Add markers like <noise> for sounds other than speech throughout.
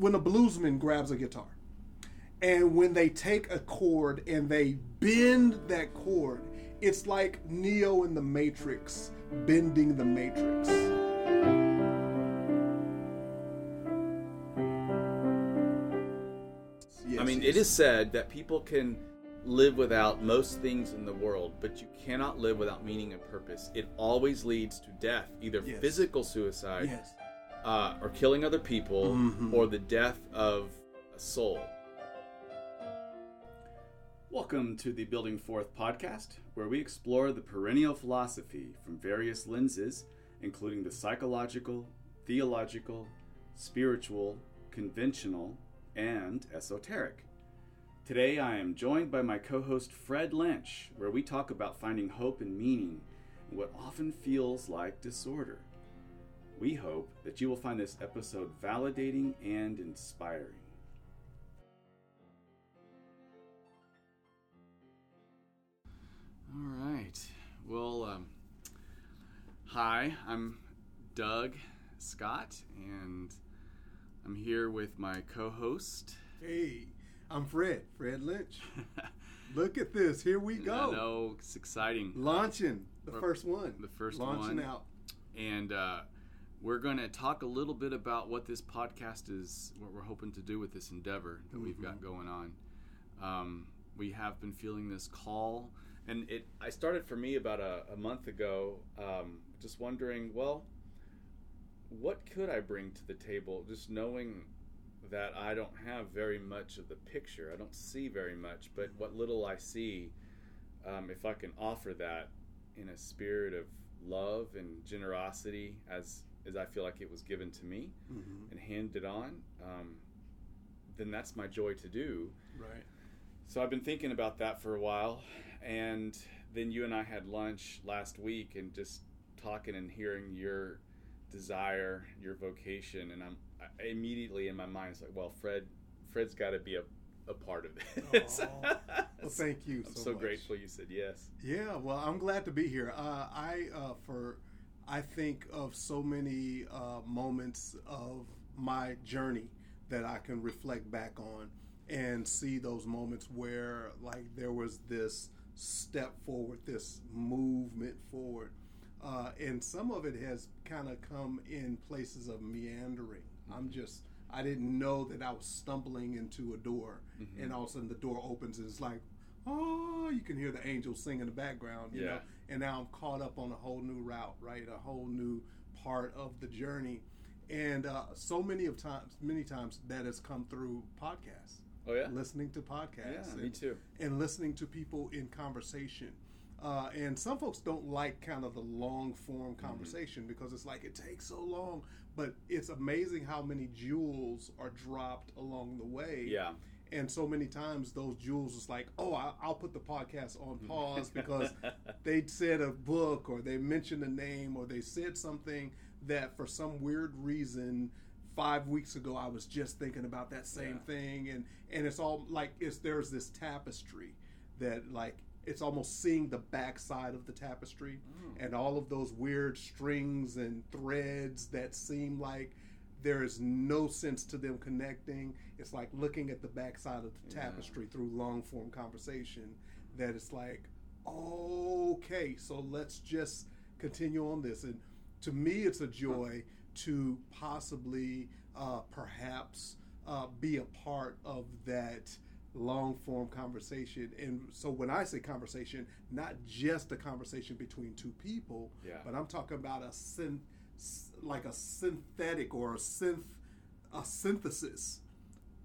when a bluesman grabs a guitar and when they take a chord and they bend that chord, it's like Neo in the Matrix bending the Matrix. I mean, it is said that people can live without most things in the world, but you cannot live without meaning and purpose. It always leads to death, either Yes. physical suicide Yes. Uh, or killing other people Mhm. or the death of a soul. Welcome to the Building Forth podcast, where we explore the perennial philosophy from various lenses, including the psychological, theological, spiritual, conventional, and esoteric. Today I am joined by my co host Fred Lynch, where we talk about finding hope and meaning in what often feels like disorder. We hope that you will find this episode validating and inspiring. All right. Well, um, hi, I'm Doug Scott, and I'm here with my co host. Hey, I'm Fred, Fred Lynch. <laughs> Look at this. Here we I go. know it's exciting. Launching the first one. the first Launching one. out. and uh, we're going to talk a little bit about what this podcast is, what we're hoping to do with this endeavor that we've got going on. Um, we have been feeling this call, and it. I started for me about a, a month ago, um, just wondering, well, what could I bring to the table? Just knowing that I don't have very much of the picture, I don't see very much, but what little I see, um, if I can offer that in a spirit of love and generosity as as I feel like it was given to me Mhm. and handed on, um, then that's my joy to do. Right. So I've been thinking about that for a while, and then you and I had lunch last week and just talking and hearing your desire, your vocation, and I'm I, immediately in my mind it's like, well, Fred, Fred's got to be a, a part of this. <laughs> Well, thank you I'm so so grateful you said yes. Yeah, well, I'm glad to be here. Uh, I uh, for I think of so many uh, moments of my journey that I can reflect back on and see those moments where like there was this step forward, this movement forward, uh, and some of it has kind of come in places of meandering. I'm just I didn't know that I was stumbling into a door, Mm-hmm. and all of a sudden the door opens and it's like, oh, you can hear the angels sing in the background, you Yeah. know. And now I'm caught up on a whole new route, right? A whole new part of the journey, and uh, so many of times, many times that has come through podcasts, Oh yeah, listening to podcasts, yeah, me too. and listening to people in conversation. Uh, and some folks don't like kind of the long form Mm-hmm. conversation because it's like it takes so long. But it's amazing how many jewels are dropped along the way. Yeah, And so many times those jewels was like, oh, I- I'll put the podcast on <laughs> pause because they said a book or they mentioned a name or they said something that for some weird reason five weeks ago I was just thinking about that same Yeah. thing and and it's all like it's there's this tapestry that like it's almost seeing the backside of the tapestry mm. and all of those weird strings and threads that seem like there is no sense to them connecting. It's like looking at the backside of the Yeah. tapestry through long form conversation. That it's like, okay, so let's just continue on this. And to me, it's a joy to possibly, uh, perhaps, uh, be a part of that long form conversation. And so when I say conversation, not just a conversation between two people, Yeah. but I'm talking about a syn- s- like a synthetic or a synth a synthesis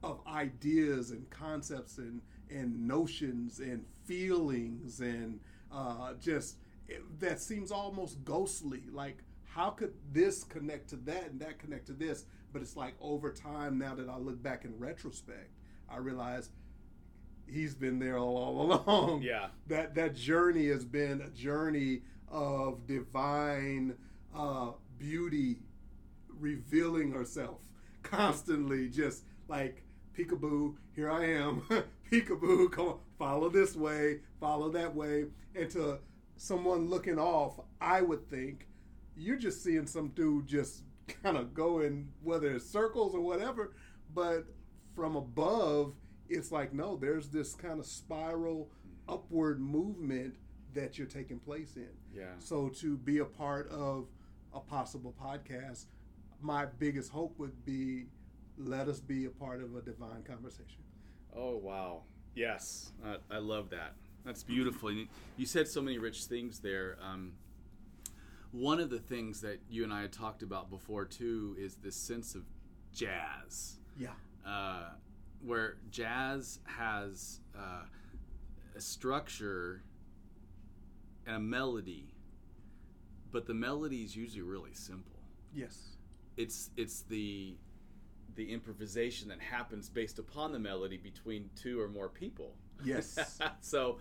of ideas and concepts and and notions and feelings and uh, just it, that seems almost ghostly. Like how could this connect to that and that connect to this? But it's like over time, now that I look back in retrospect, I realize he's been there all all <laughs> along yeah, that that journey has been a journey of divine uh, beauty revealing herself <laughs> constantly just like peekaboo here i am <laughs> peekaboo come on, follow this way follow that way and to someone looking off i would think you're just seeing some dude just <laughs> kind of go in whether it's circles or whatever but from above, it's like no, there's this kind of spiral upward movement that you're taking place in. Yeah. So to be a part of a possible podcast, my biggest hope would be let us be a part of a divine conversation. Oh wow. Yes, uh, I love that. That's beautiful. And you said so many rich things there. Um, one of the things that you and I had talked about before too is this sense of jazz, Yeah. uh, where jazz has uh, a structure and a melody, but the melody is usually really simple. Yes. It's it's the the improvisation that happens based upon the melody between two or more people. Yes. <laughs> so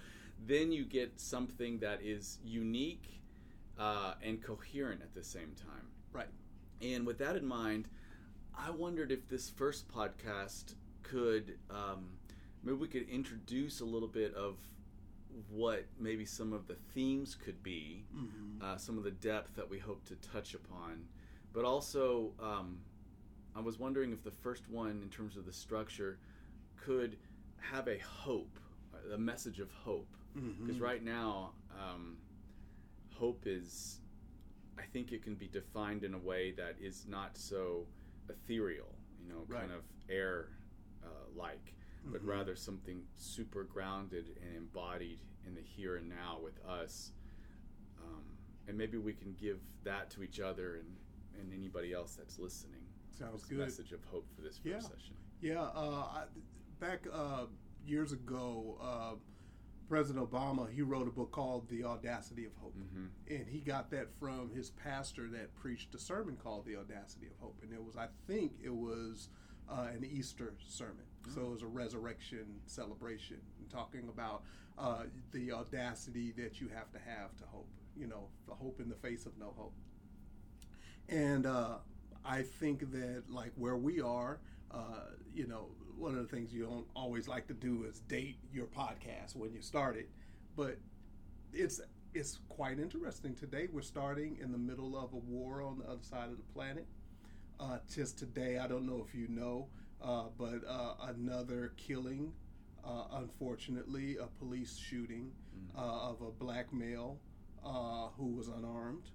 then you get something that is unique uh, and coherent at the same time. right. And with that in mind, I wondered if this first podcast could um, maybe we could introduce a little bit of what maybe some of the themes could be, Mhm. uh, some of the depth that we hope to touch upon, but also um, I was wondering if the first one, in terms of the structure, could have a hope, a message of hope, because Mhm. right now um, hope is i think it can be defined in a way that is not so ethereal you know Right. kind of air uh, like but Mhm. rather something super grounded and embodied in the here and now with us um, and maybe we can give that to each other and, and anybody else that's listening Sounds good. message of hope for this first Yeah. session Yeah, uh, I, back uh, years ago, uh, President Obama he wrote a book called "The Audacity of Hope," hmm and he got that from his pastor that preached a sermon called "The Audacity of Hope," and it was, I think, it was uh, an Easter sermon, so it was a resurrection celebration, and talking about uh, the audacity that you have to have to hope. You know, the hope in the face of no hope. And uh, I think that, like where we are, uh, you know, one of the things you don't always like to do is date your podcast when you start it, but it's it's quite interesting. Today we're starting in the middle of a war on the other side of the planet. Uh, just today, I don't know if you know, uh, but uh, another killing, uh, unfortunately, a police shooting uh, of a black male uh, who was unarmed.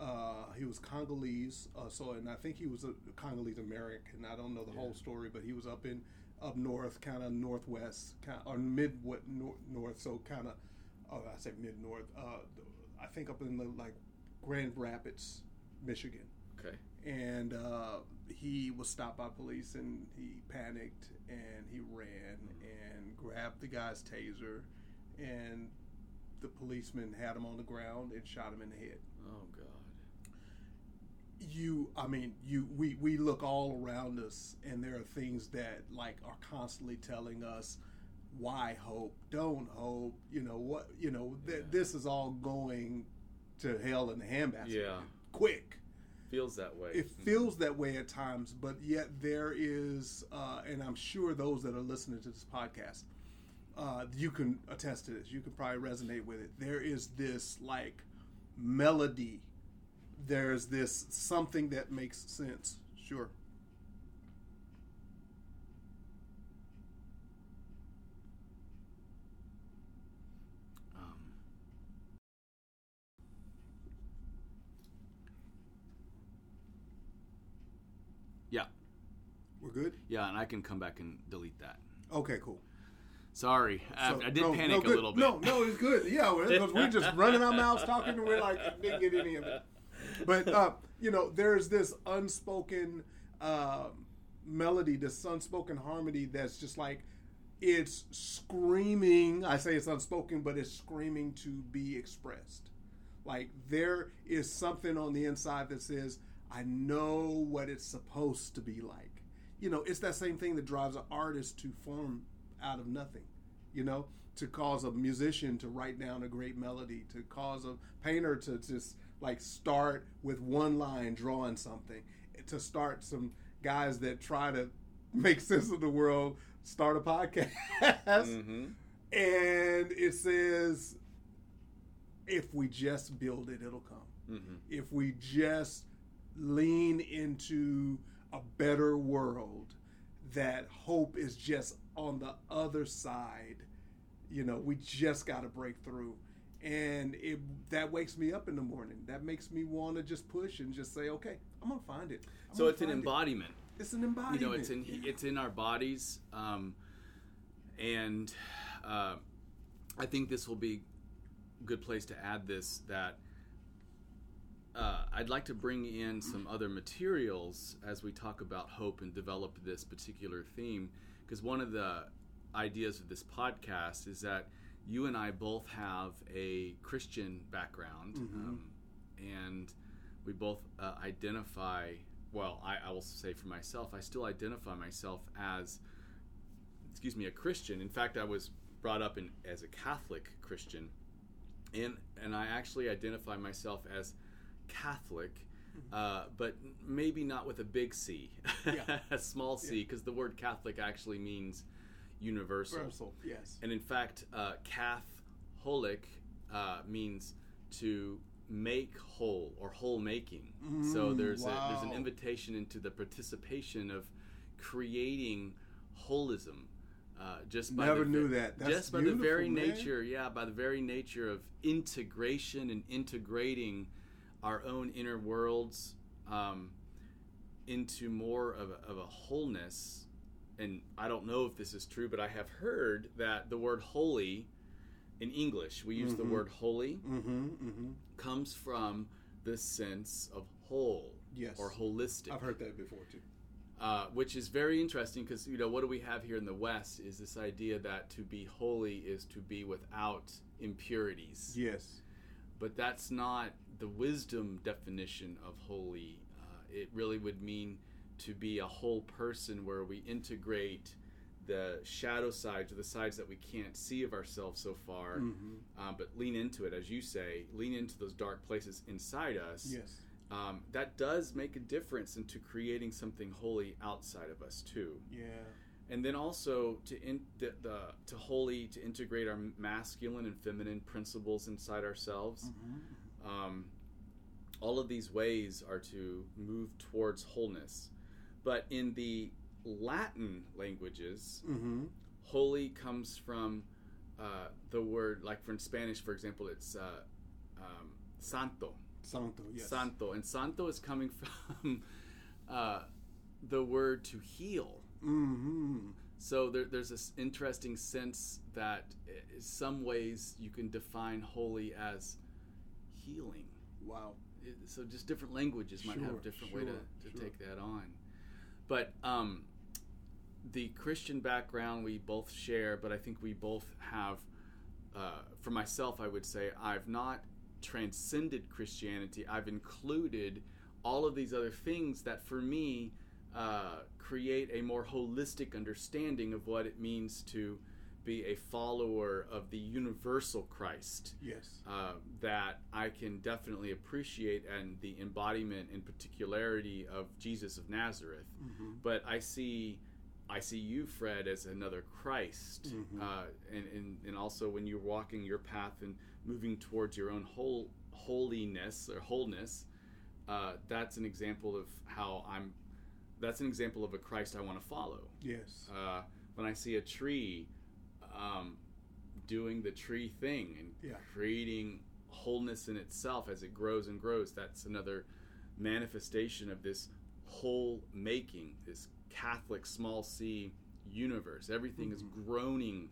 Uh, he was Congolese, uh, so and I think he was a Congolese American. I don't know the whole story, but he was up in up north, kind of northwest, kind or mid what nor- north, so kind of oh I say mid north. Uh, I think up in the like Grand Rapids, Michigan, okay. And uh, he was stopped by police and he panicked and he ran and grabbed the guy's taser, and the policeman had him on the ground and shot him in the head. Oh god you i mean you we we look all around us and there are things that like are constantly telling us why hope don't hope you know what you know th- Yeah. this is all going to hell in a handbasket Yeah. quick. Feels that way. It feels that way at times but yet there is uh, and i'm sure those that are listening to this podcast uh, you can attest to this. You can probably resonate with it. There is this like melody there's this something that makes sense sure um, yeah we're good Yeah, and I can come back and delete that. okay cool Sorry, I, So, I did no, panic no, a little bit. No, no, it's good. Yeah, because we're just running our mouths talking, and we're like, didn't get any of it. But <laughs> uh, you know, there's this unspoken um melody, this unspoken harmony that's just like it's screaming. I say it's unspoken, but it's screaming to be expressed. Like there is something on the inside that says, "I know what it's supposed to be like." You know, it's that same thing that drives an artist to form out of nothing. You know, to cause a musician to write down a great melody, to cause a painter to just like start with one line drawing something, to start some guys that try to make sense of the world start a podcast Mm-hmm. and it says if we just build it it'll come Mm-hmm. if we just lean into a better world that hope is just on the other side. You know, we just got to break through. And it that wakes me up in the morning. That makes me want to just push and just say, okay, I'm gonna find it. I'm So it's an find it. embodiment. It's an embodiment. you know it's in Yeah. it's in our bodies um, and uh, i think this will be a good place to add this that uh, i'd like to bring in some other materials as we talk about hope and develop this particular theme because one of the ideas of this podcast is that you and i both have a christian background um, and we both uh, identify well I, I will say for myself i still identify myself as excuse me a christian. In fact i was brought up in as a catholic christian and and i actually identify myself as catholic uh, but maybe not with a big c <laughs> Yeah. a small c because the word catholic actually means universal Universal, yes. and in fact, uh, Catholic uh, means to make whole or whole making. so Mm, there's a, there's an invitation into the participation of creating holism. Uh, just by Never the, knew that. That's just by the very man. nature, yeah, by the very nature of integration and integrating our own inner worlds um, into more of a, of a wholeness. And I don't know if this is true, but I have heard that the word holy in English, we use the word holy, Mm-hmm. Mm-hmm. comes from the sense of whole Yes. or holistic I've heard that before too. uh, which is very interesting because you know what do we have here in the West is this idea that to be holy is to be without impurities, Yes. but that's not the wisdom definition of holy. Uh, it really would mean to be a whole person where we integrate the shadow sides or the sides that we can't see of ourselves so far, Mm-hmm. um, but lean into it, as you say, lean into those dark places inside us Yes. um, that does make a difference into creating something holy outside of us too Yeah. and then also to in, the, the to holy to integrate our masculine and feminine principles inside ourselves Mm-hmm. um, all of these ways are to move towards wholeness but in the latin languages Mm-hmm. holy comes from uh, the word like from spanish for example it's uh, um, santo Santo. Yes. Santo, and Santo is coming <laughs> from uh, the word to heal. Mm-hmm. So there, there's this interesting sense that in some ways you can define holy as healing. Wow. So just different languages might have a different way to, to sure. take that on. But um, the Christian background we both share, but I think we both have, uh, for myself, I would say I've not transcended Christianity. I've included all of these other things that for me uh, create a more holistic understanding of what it means to be a follower of the universal Christ Yes. uh, that I can definitely appreciate and the embodiment and particularity of Jesus of Nazareth. Mm-hmm. But I see, I see you, Fred, as another Christ, Mhm. uh, and, and and also when you're walking your path and moving towards your own whole holiness or wholeness, uh, that's an example of how I'm. That's an example of a Christ I want to follow Yes. uh, when I see a tree um, doing the tree thing and Yeah. creating wholeness in itself as it grows and grows, that's another manifestation of this whole making, this Catholic small c universe. Everything is groaning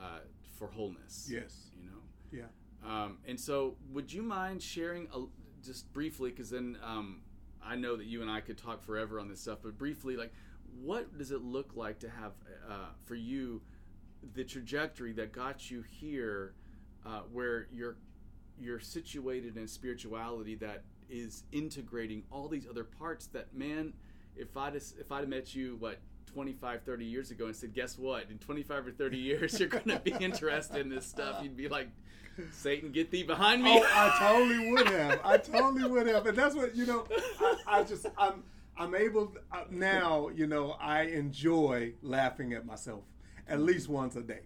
uh, for wholeness. Yes. You know? Yeah. Um, and so, would you mind sharing a, just briefly? Because then um, I know that you and I could talk forever on this stuff. But briefly, like, what does it look like to have uh, for you the trajectory that got you here, uh, where you're you're situated in spirituality that is integrating all these other parts that man if i'd if i'd have met you what 25 30 years ago and said guess what in 25 or 30 years you're going to be <laughs> interested in this stuff you'd be like satan get thee behind me Oh, I totally would have. I totally would have. And that's what you know. I, I just I'm I'm able uh, now. You know, I enjoy laughing at myself at least once a day.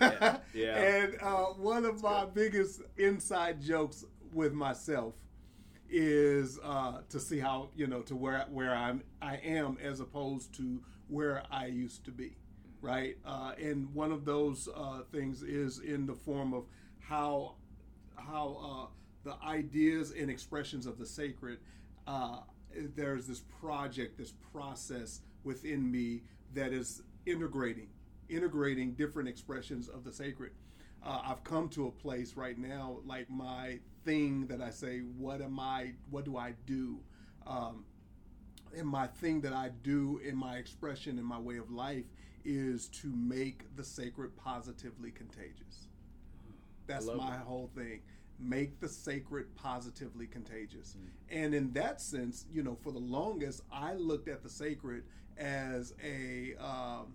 Yeah, <laughs> yeah. and uh, one of my biggest inside jokes with myself is uh, to see how you know to where where I'm I am as opposed to where I used to be, right? Uh, and one of those uh, things is in the form of how how uh, the ideas and expressions of the sacred. Uh, there's this project, this process within me that is integrating, integrating different expressions of the sacred. Uh, I've come to a place right now, like my thing that I say, what am I, what do I do? Um, and my thing that I do in my expression, in my way of life, is to make the sacred positively contagious. That's my that. whole thing. Make the sacred positively contagious. And in that sense, you know, for the longest, I looked at the sacred as a um,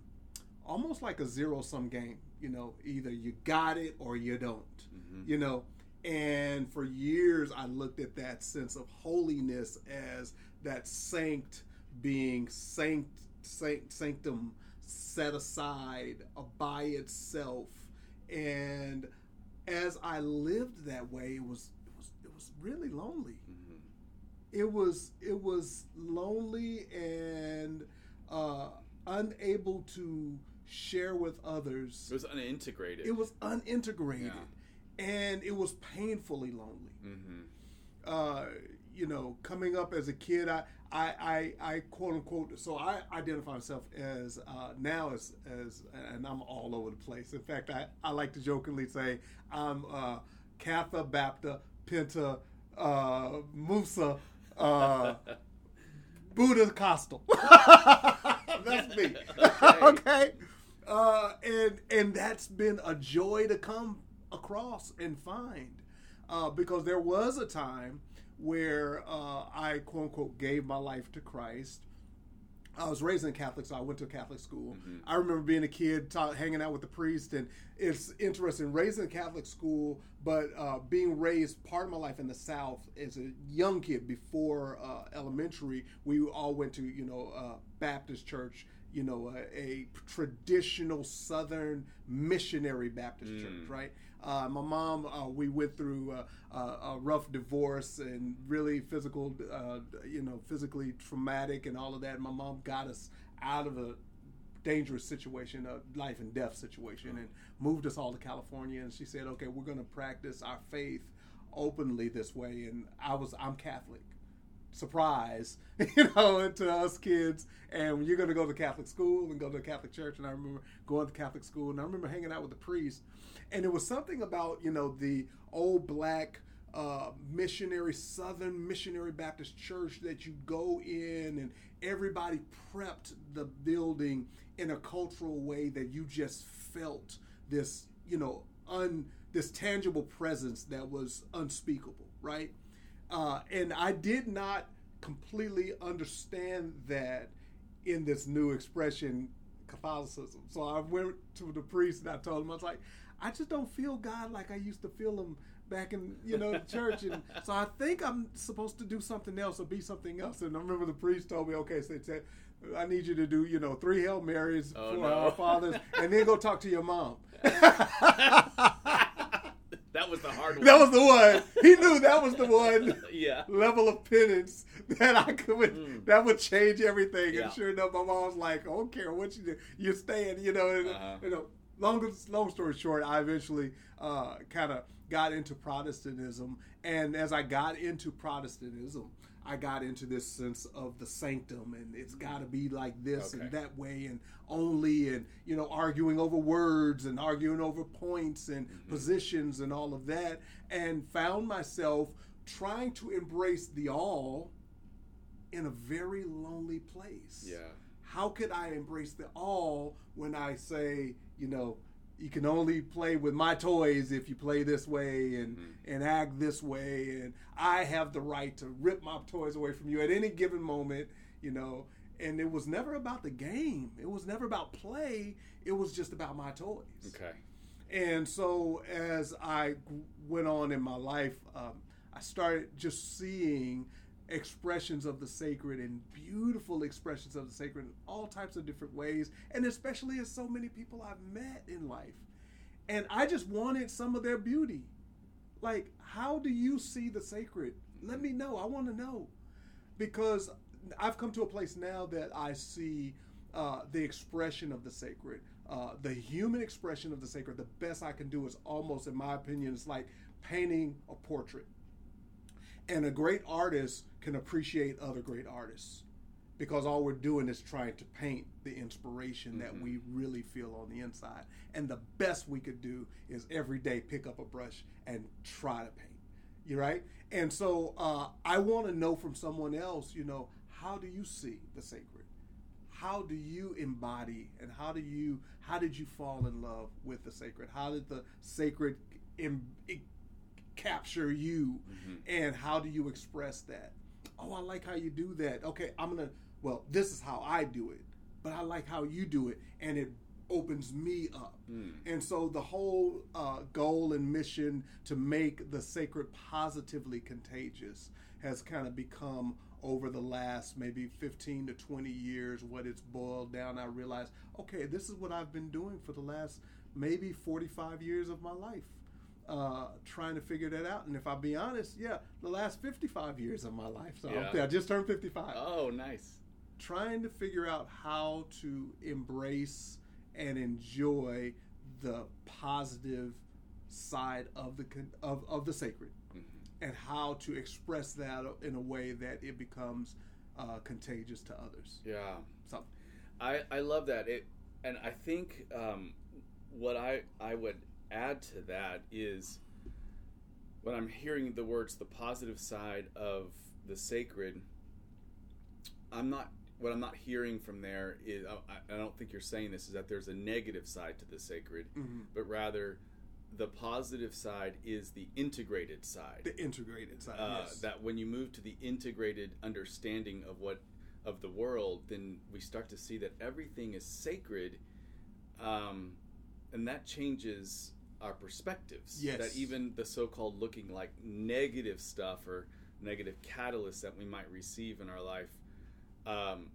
almost like a zero sum game. You know, either you got it or you don't. You know, and for years I looked at that sense of holiness as that sanct being sanct, sanct sanctum set aside uh, by itself and as I lived that way, it was it was it was really lonely. It was it was lonely and uh, unable to share with others. It was unintegrated. It was unintegrated, and it was painfully lonely. hmm Uh, you know, coming up as a kid, I, I, I, I quote unquote. So I identify myself as uh, now as as, and I'm all over the place. In fact, I, I like to jokingly say I'm uh, Kappa, Bapta, Penta, uh, Musa, uh, <laughs> Buddha, Costal. <laughs> That's me. okay. <laughs> Uh, and and that's been a joy to come across and find, uh, because there was a time where uh, I quote unquote gave my life to Christ. I was raised in Catholic, so I went to a Catholic school. I remember being a kid, ta hanging out with the priest, and it's interesting. Raised in a Catholic school, but uh, being raised part of my life in the South as a young kid before uh, elementary, we all went to you know uh, Baptist church, you know a, a traditional Southern missionary Baptist church, right? Uh, my mom, uh, we went through uh, uh, a rough divorce and really physical, uh, you know, physically traumatic and all of that. My mom got us out of a dangerous situation, a life and death situation, and moved us all to California. And she said, "Okay, we're going to practice our faith openly this way." And I was, I'm Catholic. Surprise, <laughs> you know, to us kids. And you're going to go to Catholic school and go to a Catholic church. And I remember going to Catholic school, and I remember hanging out with the priest. And it was something about, you know, the old black uh, missionary, Southern missionary Baptist church that you go in and everybody prepped the building in a cultural way that you just felt this, you know, un this tangible presence that was unspeakable, right? Uh, and I did not completely understand that in this new expression, Catholicism. So I went to the priest and I told him, I was like, I just don't feel God like I used to feel him back in, you know, the church. And <laughs> so I think I'm supposed to do something else or be something else. And I remember the priest told me, okay, so said, I need you to do, you know, three Hail Marys Oh, for no. our fathers and then go talk to your mom. <laughs> <laughs> that was the hard one. <laughs> That was the one. He knew that was the one <laughs> yeah. level of penance that I could that would change everything. Yeah. And sure enough, my mom was like, "I don't care what you do, you're staying." You know, and, Uh-huh. you know. Long long story short, I eventually uh, kind of got into Protestantism, and as I got into Protestantism, I got into this sense of the sanctum, and it's got to be like this Okay. and that way, and only, and you know, arguing over words and arguing over points and Mm-hmm. positions and all of that, and found myself trying to embrace the all in a very lonely place. Yeah. How could I embrace the all when I say, you know, you can only play with my toys if you play this way and Mm-hmm. and act this way and I have the right to rip my toys away from you at any given moment, you know. And it was never about the game. It was never about play. It was just about my toys. Okay. And so as I went on in my life, um, I started just seeing expressions of the sacred and beautiful expressions of the sacred in all types of different ways, and especially as so many people I've met in life. And I just wanted some of their beauty. Like, how do you see the sacred? Let me know. I want to know. Because I've come to a place now that I see uh, the expression of the sacred, uh, the human expression of the sacred. The best I can do is almost, in my opinion, it's like painting a portrait. And a great artist can appreciate other great artists because all we're doing is trying to paint the inspiration mm-hmm. that we really feel on the inside. And the best we could do is every day pick up a brush and try to paint. You right? And so uh, I want to know from someone else, you know, how do you see the sacred? How do you embody and how do you how did you fall in love with the sacred? How did the sacred Im- capture you mm-hmm. and how do you express that? Oh, I like how you do that. Okay, I'm going to well, this is how I do it, but I like how you do it and it opens me up. Mm. And so the whole uh, goal and mission to make the sacred positively contagious has kind of become over the last maybe 15 to 20 years what it's boiled down. I realized, okay, this is what I've been doing for the last maybe 45 years of my life. Uh, trying to figure that out. And if I'll be honest, yeah, the last 55 years of my life. So yeah. I just turned 55. Oh, nice. Trying to figure out how to embrace and enjoy the positive side of the of, of the sacred mm-hmm. and how to express that in a way that it becomes uh, contagious to others yeah so i i love that it and i think um, what i i would add to that is when i'm hearing the words the positive side of the sacred i'm not what I'm not hearing from there is I, I, don't think you're saying this is that there's a negative side to the sacred, mm-hmm. but rather the positive side is the integrated side. The integrated side. Uh, yes. That when you move to the integrated understanding of what of the world, then we start to see that everything is sacred, um, and that changes our perspectives. Yes. That even the so-called looking like negative stuff or negative catalysts that we might receive in our life um,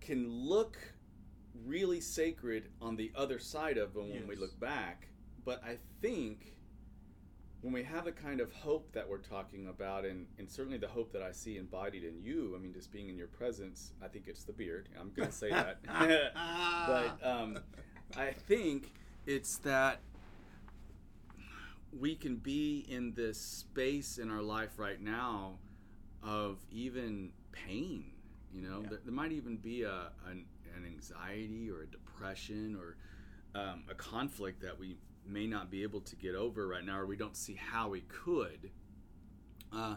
can look really sacred on the other side of them yes. when we look back. But I think when we have the kind of hope that we're talking about, and, and certainly the hope that I see embodied in you, I mean, just being in your presence, I think it's the beard. I'm going to say that. <laughs> but um, I think it's that we can be in this space in our life right now of even pain. You know, yeah. there, there, might even be a an, an, anxiety or a depression or um, a conflict that we may not be able to get over right now, or we don't see how we could. Uh,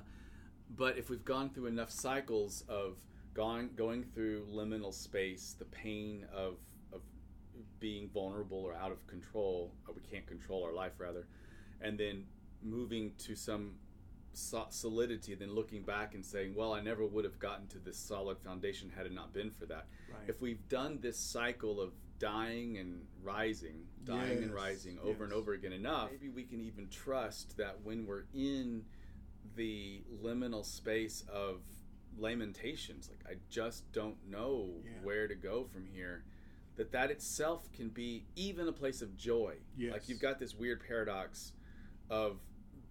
but if we've gone through enough cycles of going going through liminal space, the pain of of being vulnerable or out of control, or we can't control our life rather, and then moving to some solidity than looking back and saying, well, I never would have gotten to this solid foundation had it not been for that. Right. If we've done this cycle of dying and rising, dying yes. and rising over yes. and over again enough, maybe we can even trust that when we're in the liminal space of lamentations, like I just don't know yeah. where to go from here, that that itself can be even a place of joy. Yes. Like you've got this weird paradox of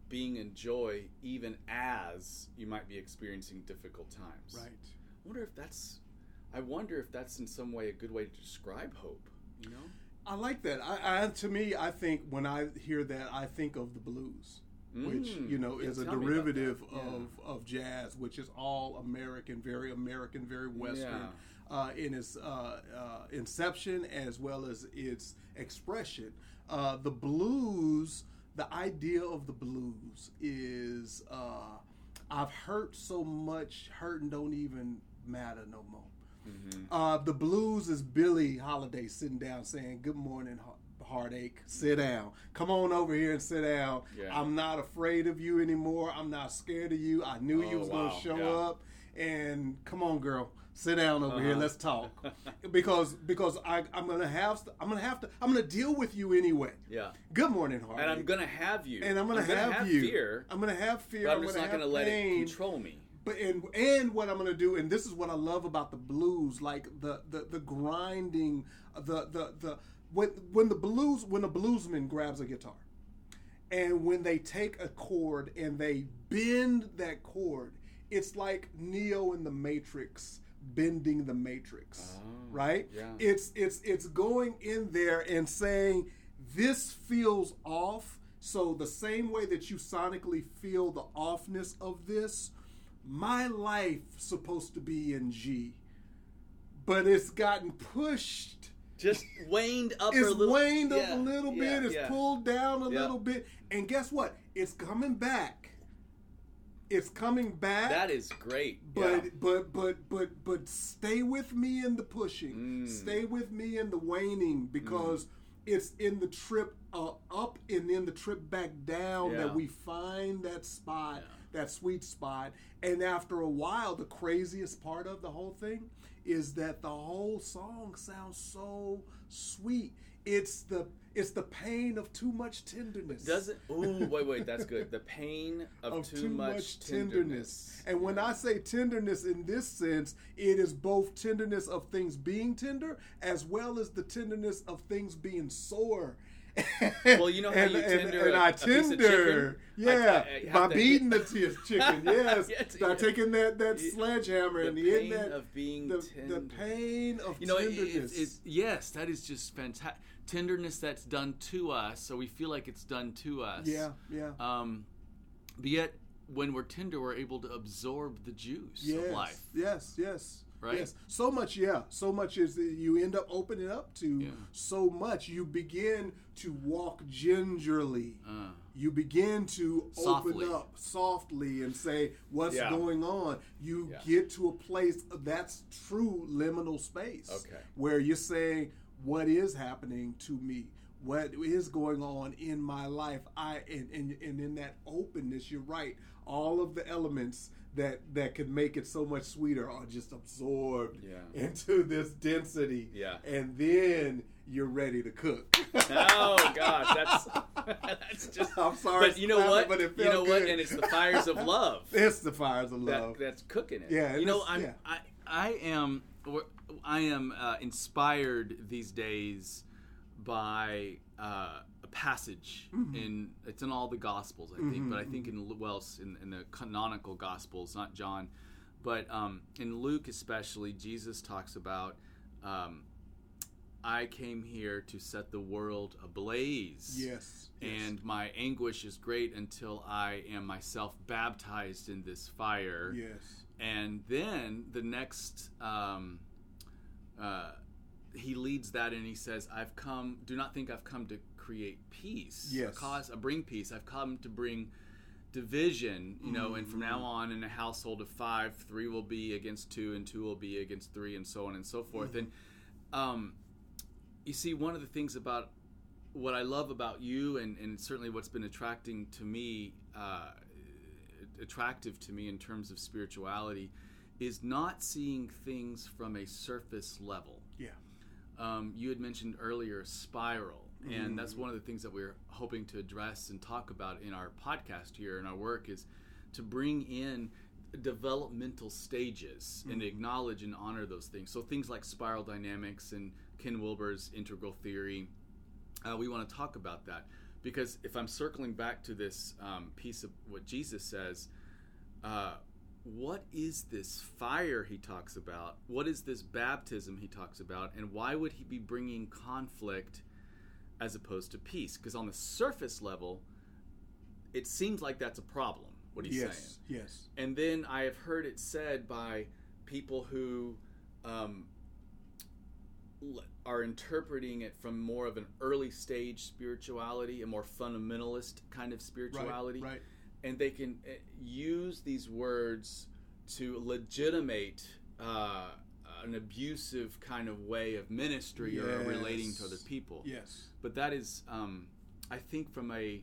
being in joy even as you might be experiencing difficult times. Right. I wonder if that's I wonder if that's in some way a good way to describe hope, you know? I like that. I, I to me I think when I hear that I think of the blues. Mm. Which you know yeah, is a derivative yeah. of, of jazz, which is all American, very American, very Western, yeah. Uh, in its uh, uh, inception as well as its expression. Uh, the blues the idea of the blues is uh, I've hurt so much, hurting don't even matter no more. Mm-hmm. Uh, the blues is Billie Holiday sitting down saying, "Good morning, heartache. Sit down. Come on over here and sit down. Yeah. I'm not afraid of you anymore. I'm not scared of you. I knew oh, you was wow. gonna show yeah. up. And come on, girl." Sit down over uh-huh. here let's talk. <laughs> Because because I, i'm gonna have i'm gonna have to i'm gonna deal with you anyway. Yeah. Good morning Harvey. and i'm gonna have you. And i'm gonna, I'm have, have, you. fear i'm gonna have fear. i'm, I'm just not gonna let it control me. But and and what i'm gonna do and this is what i love about the blues like the the, the grinding the the the when when the blues when a bluesman grabs a guitar and when they take a chord and they bend that chord it's like neo in the matrix bending the matrix. Oh, right? yeah. It's it's it's going in there and saying this feels off. So the same way that you sonically feel the offness of this, my life supposed to be in G. But it's gotten pushed. Just waned up It's a little. waned yeah, up a little yeah, bit. It's pulled down a little bit. And guess what? It's coming back. It's coming back. That is great. But yeah. but but but but stay with me in the pushing. Mm. Stay with me in the waning because it's in the trip uh, up and in the trip back down Yeah. that we find that spot, Yeah. that sweet spot. And after a while, the craziest part of the whole thing is that the whole song sounds so sweet. It's the it's the pain of too much tenderness. Doesn't. Ooh, wait, wait. That's good. The pain of, <laughs> of too, much, tenderness. And when I say tenderness in this sense, it is both tenderness of things being tender as well as the tenderness of things being sore. <laughs> Well, you know how and, you and- tender and a- I a of tender, yeah, I- I by to beating the t- chicken, <laughs> yes, Yes, by yeah. taking that that sledgehammer The and the pain that of being the, tender. the pain of You know, it, tenderness. it's, it's yes, that is just fantastic. Tenderness that's done to us, so we feel like it's done to us. yeah, yeah. Um, but yet, when we're tender, we're able to absorb the juice yes, of life. Yes, yes. Right? Yes. So much, yeah. So much is that you end up opening up to Yeah. so much. You begin to walk gingerly. Uh, You begin to Softly. open up softly and say, What's Yeah. going on? You Yeah. get to a place that's true liminal space. Okay. Where you're saying, What is happening to me? What is going on in my life? I and, and, and in that openness, you're right. All of the elements that that could make it so much sweeter are just absorbed Yeah. into this density. Yeah. And then you're ready to cook. oh <laughs> gosh, that's <laughs> that's just. I'm sorry, But you know what? But it you know what? And it's the fires of <laughs> love. It's the fires of that, love. that's cooking it. Yeah, you know, I'm yeah. I I am I am uh, inspired these days by uh, a passage Mm-hmm. in it's in all the Gospels I think, but I think in well in, in the canonical Gospels, not John, but um, in Luke especially, Jesus talks about. Um, I came here to set the world ablaze. yes. yes. And my anguish is great until I am myself baptized in this fire yes. And then the next um, uh, he leads that and he says i've come do not think i've come to create peace Yes. cause uh, bring peace i've come to bring division you know and from now Mm-hmm. on in a household of five three will be against two and two will be against three and so on and so forth Mm-hmm. and um, you see one of the things about what i love about you and, and certainly what's been attracting to me uh, attractive to me in terms of spirituality is not seeing things from a surface level. Yeah. Um, you had mentioned earlier spiral, and that's one of the things that we're hoping to address and talk about in our podcast here and our work is to bring in developmental stages and acknowledge and honor those things. So things like spiral dynamics and Ken Wilber's integral theory, uh, we want to talk about that because if I'm circling back to this um, piece of what Jesus says, uh, what is this fire he talks about? What is this baptism he talks about? And why would he be bringing conflict as opposed to peace? Because on the surface level, it seems like that's a problem, what he's saying. yes. Yes. And then I have heard it said by people who um, are interpreting it from more of an early stage spirituality, a more fundamentalist kind of spirituality, Right. and they can uh, use these words to legitimate uh, an abusive kind of way of ministry or relating to other people Yes. but that is um, i think from a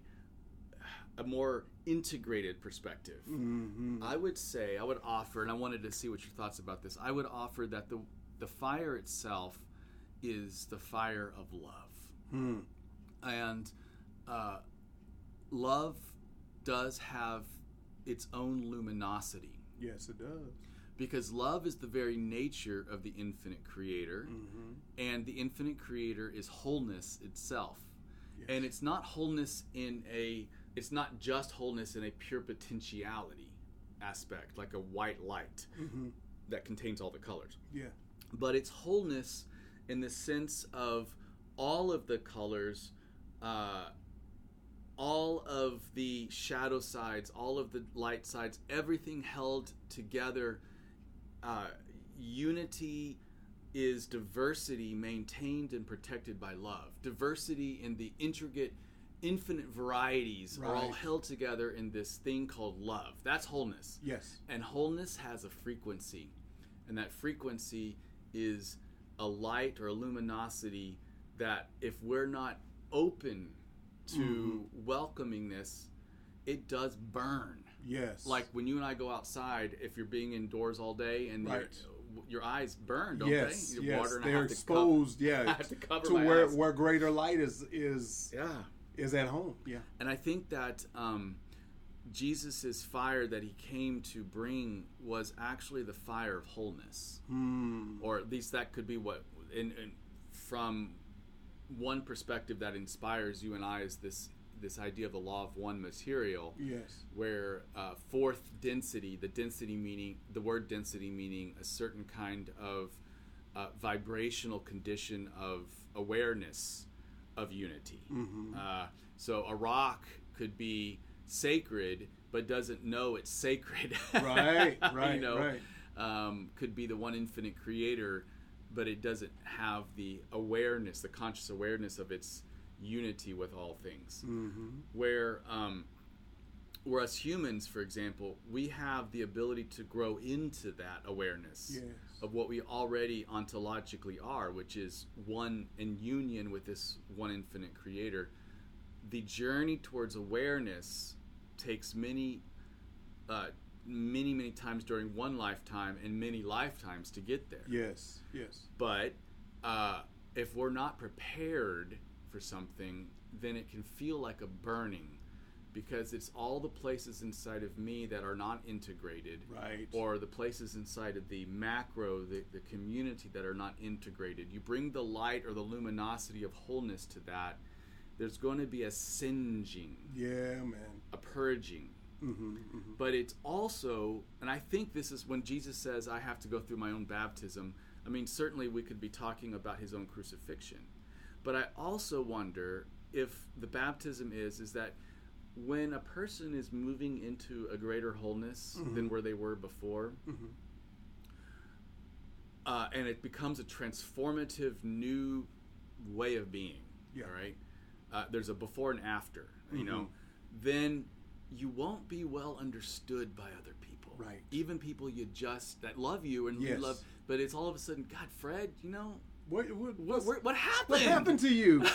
a more integrated perspective Mm-hmm. i would say i would offer and i wanted to see what your thoughts about this i would offer that the the fire itself is the fire of love Hmm. and uh, love does have its own luminosity Yes, it does. because love is the very nature of the infinite creator Mm-hmm. and the infinite creator is wholeness itself Yes. and it's not wholeness in a it's not just wholeness in a pure potentiality aspect like a white light Mm-hmm. that contains all the colors Yeah. but it's wholeness in the sense of all of the colors, uh, all of the shadow sides, all of the light sides, everything held together. Uh, unity is diversity maintained and protected by love. Diversity in the intricate, infinite varieties are all held together in this thing called love. That's wholeness. Yes. And wholeness has a frequency, and that frequency is a light or a luminosity that if we're not open to Mm-hmm. welcoming this, it does burn. Yes. Like when you and I go outside, if you're being indoors all day and Right. your, eyes burn, don't yes, they? Your yes, water and they're have to exposed. co- yeah, <laughs> to cover to where eyes. where greater light is is Yeah. is at home. Yeah, And I think that um, Jesus' fire that he came to bring was actually the fire of wholeness. Hmm. Or at least that could be what, in, in, from one perspective that inspires you and I is this this idea of the law of one material, yes, where uh, fourth density, the density meaning, the word density meaning a certain kind of uh, vibrational condition of awareness of unity. Mm-hmm. Uh, so a rock could be sacred, but doesn't know it's sacred. right, <laughs> right, you know, right. um, could be the one infinite creator, but it doesn't have the awareness, the conscious awareness of its unity with all things. Mm-hmm. Where, um, where us humans, for example, we have the ability to grow into that awareness Yes. of what we already ontologically are, which is one in union with this one infinite creator. The journey towards awareness takes many, uh, many, many times during one lifetime and many lifetimes to get there. Yes, yes, But uh, if we're not prepared for something, then it can feel like a burning because it's all the places inside of me that are not integrated right. or the places inside of the macro, the, the community that are not integrated. You bring the light or the luminosity of wholeness to that, there's going to be a singeing, yeah, man. a purging. Mm-hmm, mm-hmm. But it's also, and I think this is when Jesus says, I have to go through my own baptism. I mean, certainly we could be talking about his own crucifixion. But I also wonder if the baptism is, is that when a person is moving into a greater wholeness than where they were before, Mhm. uh, and it becomes a transformative new way of being. Yeah. All right. Uh, there's a before and after. You Mhm. know, then you won't be well understood by other people. Right. Even people you just that love you and you Yes. love, but it's all of a sudden, God, Fred, you know, What what what what, happened? what happened to you? <laughs>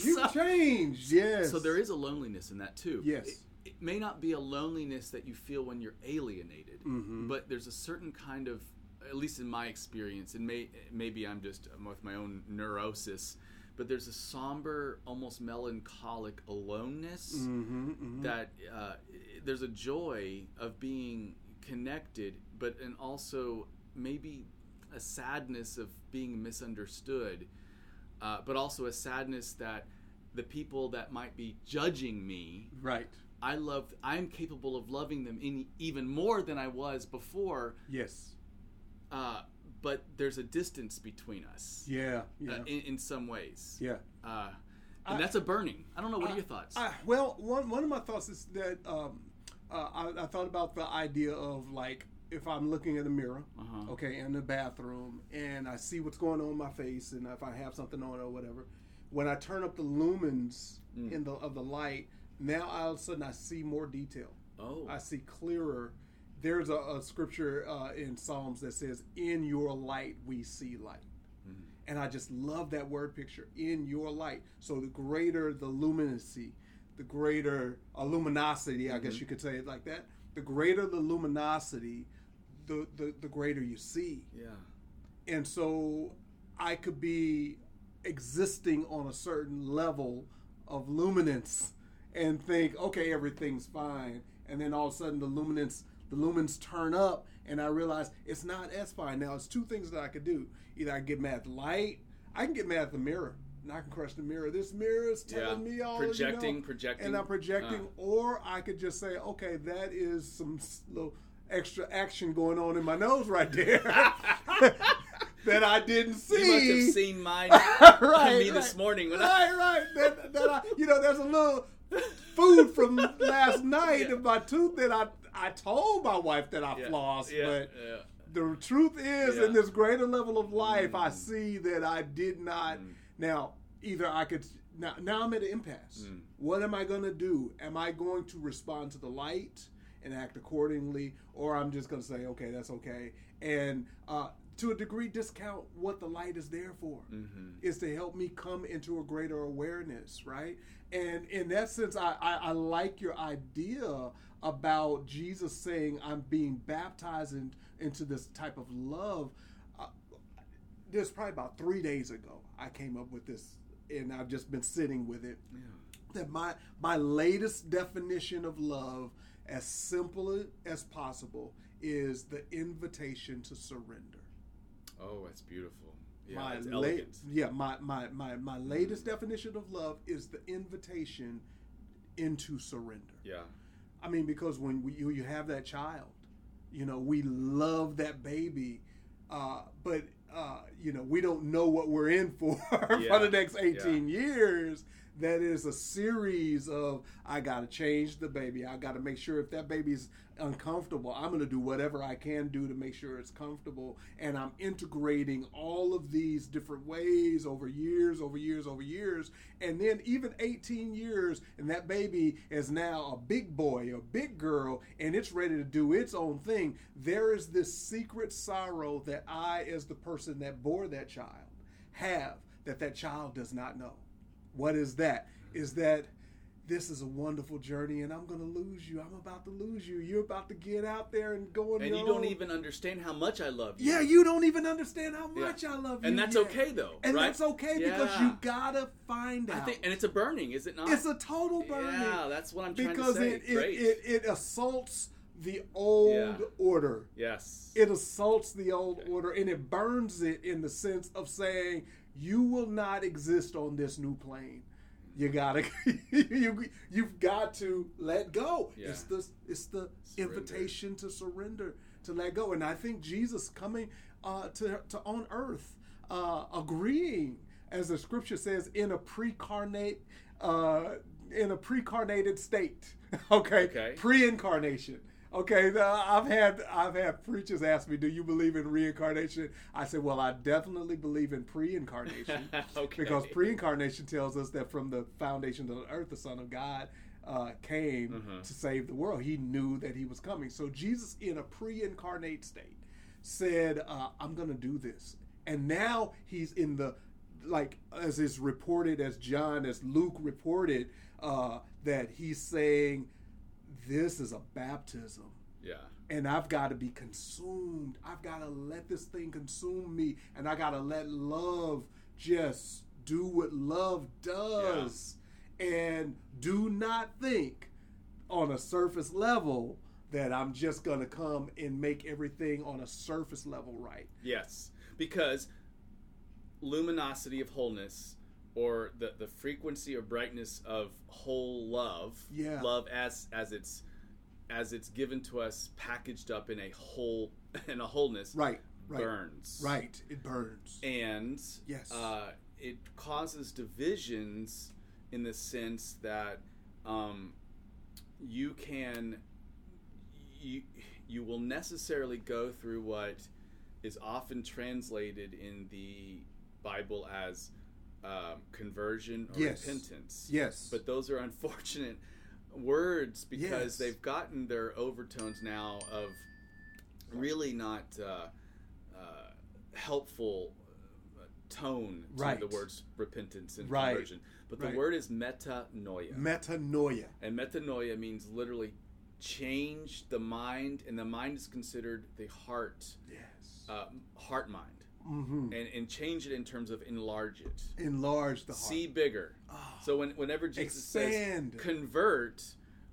You So- changed. Yes. So there is a loneliness in that too. Yes. It, it may not be a loneliness that you feel when you're alienated, Mhm. but there's a certain kind of, at least in my experience, and may, maybe I'm just with my own neurosis, but there's a somber, almost melancholic aloneness Mm-hmm, mm-hmm. that uh, there's a joy of being connected, but and also maybe a sadness of being misunderstood, uh, but also a sadness that the people that might be judging me, right. I love, I'm capable of loving them in even more than I was before, Yes. uh, but there's a distance between us Yeah. Yeah. uh, in, in some ways. yeah. Uh, and I- that's a burning. I don't know. What are your thoughts? I, well, one one of my thoughts is that um, uh, I, I thought about the idea of like if I'm looking in the mirror, Uh-huh. okay, in the bathroom, and I see what's going on in my face, and if I have something on or whatever, when I turn up the lumens Mm. in the of the light, now all of a sudden I see more detail. oh, I see clearer. There's a, a scripture uh, in Psalms that says, "In your light we see light," Mhm. and I just love that word picture. In your light. So the greater the luminosity, the greater a luminosity, I guess you could say it like that. The greater the luminosity, the the, the greater you see. yeah. And so I could be existing on a certain level of luminance and think, okay, everything's fine. And then all of a sudden the luminance the lumens turn up and I realize it's not as fine. Now it's two things that I could do. Either I get mad at the light, I can get mad at the mirror. And I can crush the mirror. This mirror is telling Yeah. me all Projecting, you know, projecting. and I'm projecting. Uh. Or I could just say, okay, that is some little extra action going on in my nose right there <laughs> <laughs> that I didn't see. You must have seen mine <laughs> right, me right. this morning when I right, right. That, that I, you know, there's a little food from last <laughs> night Yeah. in my tooth that I I told my wife that I Yeah, flossed, yeah, but yeah. the truth is, in this greater level of life, I Mm. see that I did not. Mm. Now, either I could. Now, now I'm at an impasse. Mm. What am I going to do? Am I going to respond to the light and act accordingly, or I'm just going to say, okay, that's okay, and uh, to a degree discount what the light is there for? Mhm. Is to help me come into a greater awareness, right? And in that sense, I, I, I like your idea about Jesus saying, I'm being baptized in, into this type of love. Uh, there's probably about three days ago, I came up with this, and I've just been sitting with it. Yeah. That my, my latest definition of love, as simple as possible, is the invitation to surrender Oh, that's beautiful. Yeah, my la- elegant. yeah, my, my, my, my latest definition of love is the invitation into surrender. Yeah. I mean, because when we, you, you have that child, you know, we love that baby, uh, but, uh, you know, we don't know what we're in for Yeah. <laughs> for the next 18 years. That is a series of, I got to change the baby. I got to make sure if that baby's uncomfortable, I'm to do whatever I can do to make sure it's comfortable. And I'm integrating all of these different ways over years, over years, over years. And then even 18 years, and that baby is now a big boy or big girl, and it's ready to do its own thing. There is this secret sorrow that I, as the person that bore that child, have that that child does not know. What is that? Is that this is a wonderful journey and I'm going to lose you. I'm about to lose you. You're about to get out there and go on And you don't even understand how much I love you. Yeah, you don't even understand how Yeah. much I love you. And that's yet. okay though, And right? that's okay because you gotta find I out. think, and it's a burning, is it not? it's a total burning. Yeah, that's what I'm trying because to say. it, it, it it assaults the old Yeah. order. yes. It assaults the old Okay. order and it burns it in the sense of saying you will not exist on this new plane. You gotta <laughs> you you've got to let go. Yeah. It's the it's the Surrender. invitation to surrender, to let go. And I think Jesus coming uh, to to on earth, uh, agreeing as the scripture says in a pre-carnate uh, in a pre-carnated state. <laughs> Okay, Okay. pre-incarnation. Okay, I've had I've had preachers ask me, "Do you believe in reincarnation?" I said, "Well, I definitely believe in pre-incarnation." <laughs> okay. Because pre-incarnation tells us that from the foundation of the earth, the Son of God uh, came Mhm. to save the world. He knew that he was coming. So Jesus, in a pre-incarnate state, said, uh, "I'm going to do this." And now he's in the like as is reported as John as Luke reported uh, that he's saying, "This is a baptism." yeah. and I've got to be consumed. I've got to let this thing consume me, and I got to let love just do what love does. And do not think on a surface level that I'm just going to come and make everything on a surface level right. Yes, because luminosity of wholeness, or the the frequency or brightness of whole love, Yeah. love as as it's as it's given to us, packaged up in a whole <laughs> in a wholeness, Right, right, burns, right. It burns. and Yes. uh, it causes divisions in the sense that um, you can you you will necessarily go through what is often translated in the Bible as um, conversion or Yes. repentance. yes. But those are unfortunate <laughs> words because Yes. they've gotten their overtones now of really not uh, uh, helpful tone to Right. the words repentance and Right. conversion. But the Right. word is metanoia. metanoia. and metanoia means literally change the mind, and the mind is considered the heart, Yes. uh, heart mind, mm-hmm. and, and change it in terms of enlarge it, Enlarge the heart. see bigger. Ah. So when, whenever Jesus Expand. says convert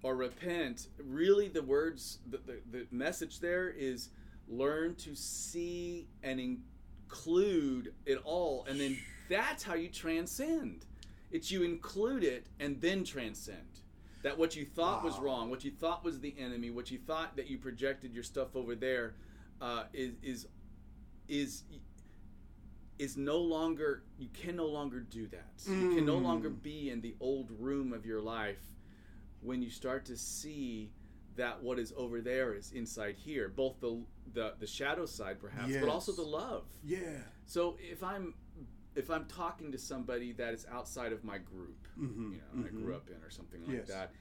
or repent, really the words, the, the, the message there is learn to see and include it all, and then that's how you transcend. It's you include it and then transcend. that what you thought was wrong, what you thought was the enemy, what you thought that you projected your stuff over there, uh, is is is is no longer you can no longer do that. You can no longer Mm. be in the old room of your life when you start to see that what is over there is inside here, both the the, the shadow side perhaps, but also the love. Yeah. So if I'm if I'm talking to somebody that is outside of my group, Mhm, you know, I mhm. grew up in or something like Yes. that,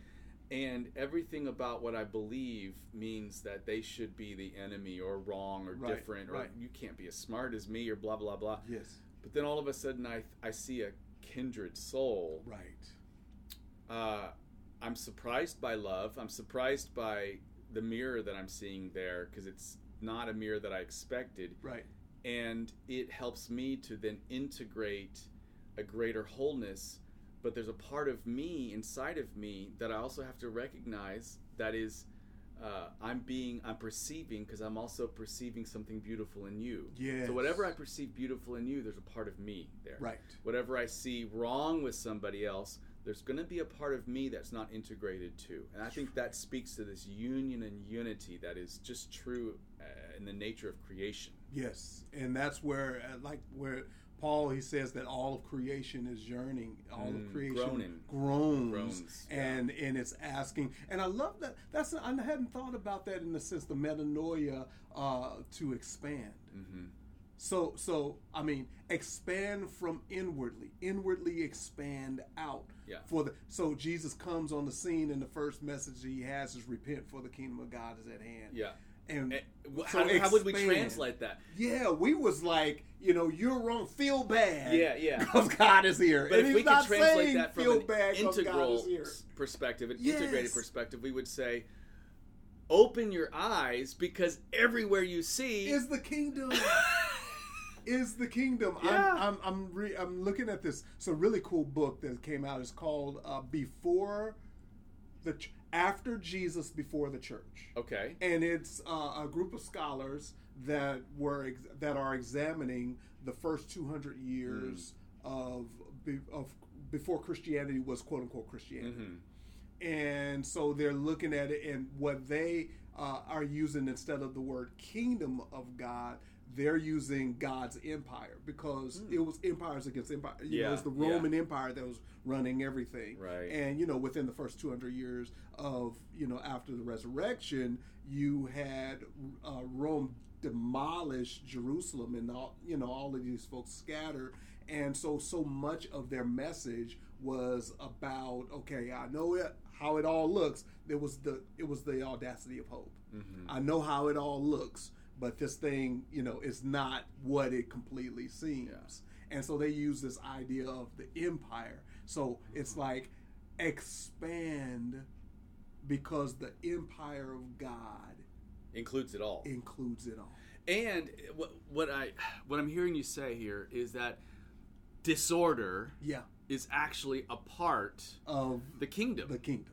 and everything about what I believe means that they should be the enemy or wrong or Right, different or right. you can't be as smart as me or blah blah blah. Yes. But then all of a sudden I I see a kindred soul. Right. Uh, I'm surprised by love. I'm surprised by the mirror that I'm seeing there because it's not a mirror that I expected Right. and it helps me to then integrate a greater wholeness but there's a part of me inside of me that i also have to recognize that is uh, i'm being i'm perceiving because i'm also perceiving something beautiful in you. Yeah. so whatever i perceive beautiful in you there's a part of me there. Right. whatever i see wrong with somebody else there's going to be a part of me that's not integrated too and i think that speaks to this union and unity that is just true uh, in the nature of creation. Yes, and that's where, uh, like, where Paul he says that all of creation is yearning, all Mm, of creation groaning. groans, Groans, yeah. and and it's asking. And I love that. That's I hadn't thought about that in the sense the metanoia uh, to expand. hmm So so I mean expand from inwardly, inwardly expand out. Yeah. For the so Jesus comes on the scene and the first message he has is repent for the kingdom of God is at hand. Yeah. And Eh, wh- so how, how would we translate that? Yeah, we was like, you know, you're wrong. Feel bad. Yeah, yeah. <laughs> Because God is here. But and if we could translate that from an bad 'cause God integral is here. s- perspective, an Yes. integrated perspective, we would say, open your eyes because everywhere you see Is the kingdom. <laughs> is the kingdom. Yeah. I'm I'm I'm, re- I'm looking at this. It's a really cool book that came out. It's called uh, Before the Ch- After Jesus Before the Church. okay. and it's uh, a group of scholars that were ex- that are examining the first 200 years of be- of before Christianity was quote unquote Christianity, hmm and so they're looking at it and what they uh, are using instead of the word kingdom of God. They're using God's empire because it was empires against empire. You know. Yeah, it's the yeah. Roman Empire that was running everything. Right. And you know, within the first 200 years of you know after the resurrection, you had uh, Rome demolish Jerusalem, and all you know all of these folks scatter. and so so much of their message was about okay, I know it how it all looks. There was the it was the audacity of hope. hmm I know how it all looks, but this thing, you know, is not what it completely seems. And so they use this idea of the empire. So it's mm-hmm. like expand because the empire of God Includes it all. includes it all. And what, what I what I'm hearing you say here is that disorder Yeah, is actually a part of the kingdom the kingdom.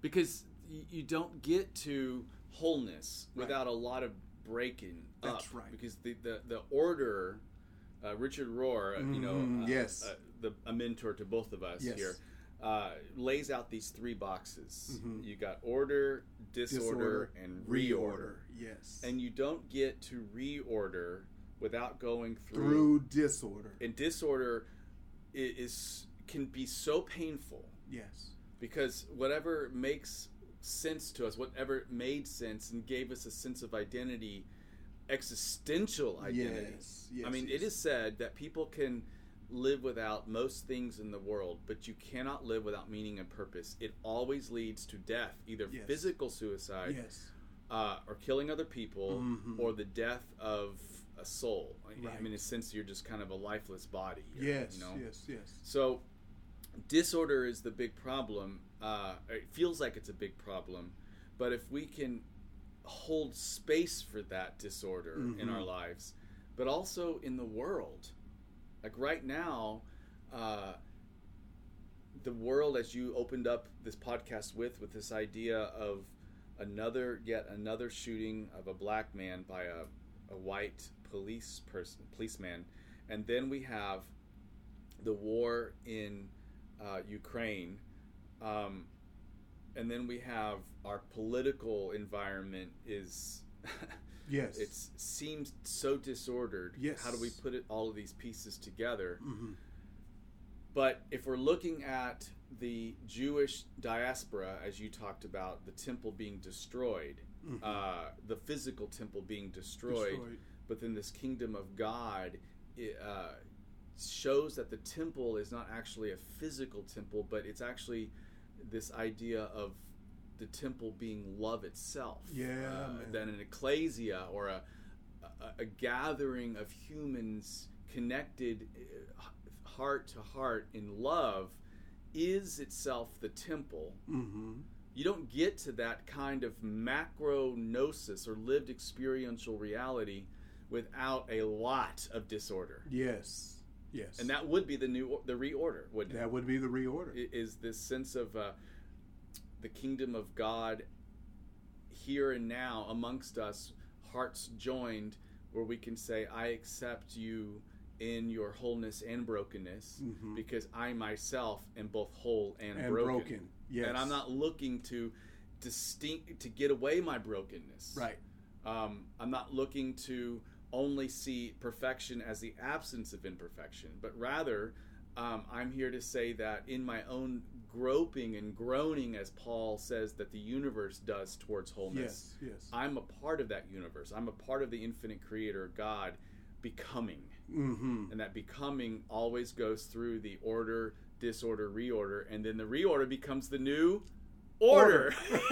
because you don't get to wholeness Right. without a lot of breaking That's up. right. Because the the, the order, uh, Richard Rohr, uh, you know, Mhm, uh, yes. uh, the, a mentor to both of us Yes. here, uh, lays out these three boxes. Mhm. You got order, disorder, and reorder. Yes. And you don't get to reorder without going through, through disorder. and disorder i- is can be so painful yes. because whatever makes sense to us, whatever made sense and gave us a sense of identity, existential identity. Yes. yes. I mean, yes. it is said that people can live without most things in the world, but you cannot live without meaning and purpose. It always leads to death, either Yes. physical suicide Yes. uh, or killing other people, Mhm. or the death of a soul. I- I mean, in a sense, you're just kind of a lifeless body. Yes. You know? Yes. Yes. So, disorder is the big problem. Uh, it feels like it's a big problem, but if we can hold space for that disorder in Mhm. our lives, but also in the world, like right now, uh, the world, as you opened up this podcast with, with this idea of another, yet another shooting of a black man by a, a white police person, policeman, and then we have the war in uh, Ukraine, um, and then we have our political environment is <laughs> Yes. it seems so disordered. Yes. How do we put it all of these pieces together? hmm But if we're looking at the Jewish diaspora, as you talked about, the temple being destroyed, Mhm. uh, the physical temple being destroyed, Destroyed. but then this kingdom of God uh, shows that the temple is not actually a physical temple, but it's actually this idea of the temple being love itself. Yeah, uh. That an ecclesia or a, a, a gathering of humans connected uh, heart to heart in love is itself the temple. hmm You don't get to that kind of macro gnosis or lived experiential reality without a lot of disorder. Yes. Yes. And that would be the new the reorder, wouldn't it? that would be the reorder. Is this sense of uh, the kingdom of God here and now amongst us, hearts joined, where we can say, "I accept you in your wholeness and brokenness, Mhm. because I myself am both whole and, and broken." broken. Yes. And I'm not looking to distinct to get away my brokenness. right. Um, I'm not looking to only see perfection as the absence of imperfection, but rather um, I'm here to say that in my own groping and groaning, as Paul says that the universe does towards wholeness, Yes. Yes. I'm a part of that universe. I'm a part of the infinite creator, God, becoming. mm-hmm. And that becoming always goes through the order, disorder, reorder, and then the reorder becomes the new order. <laughs>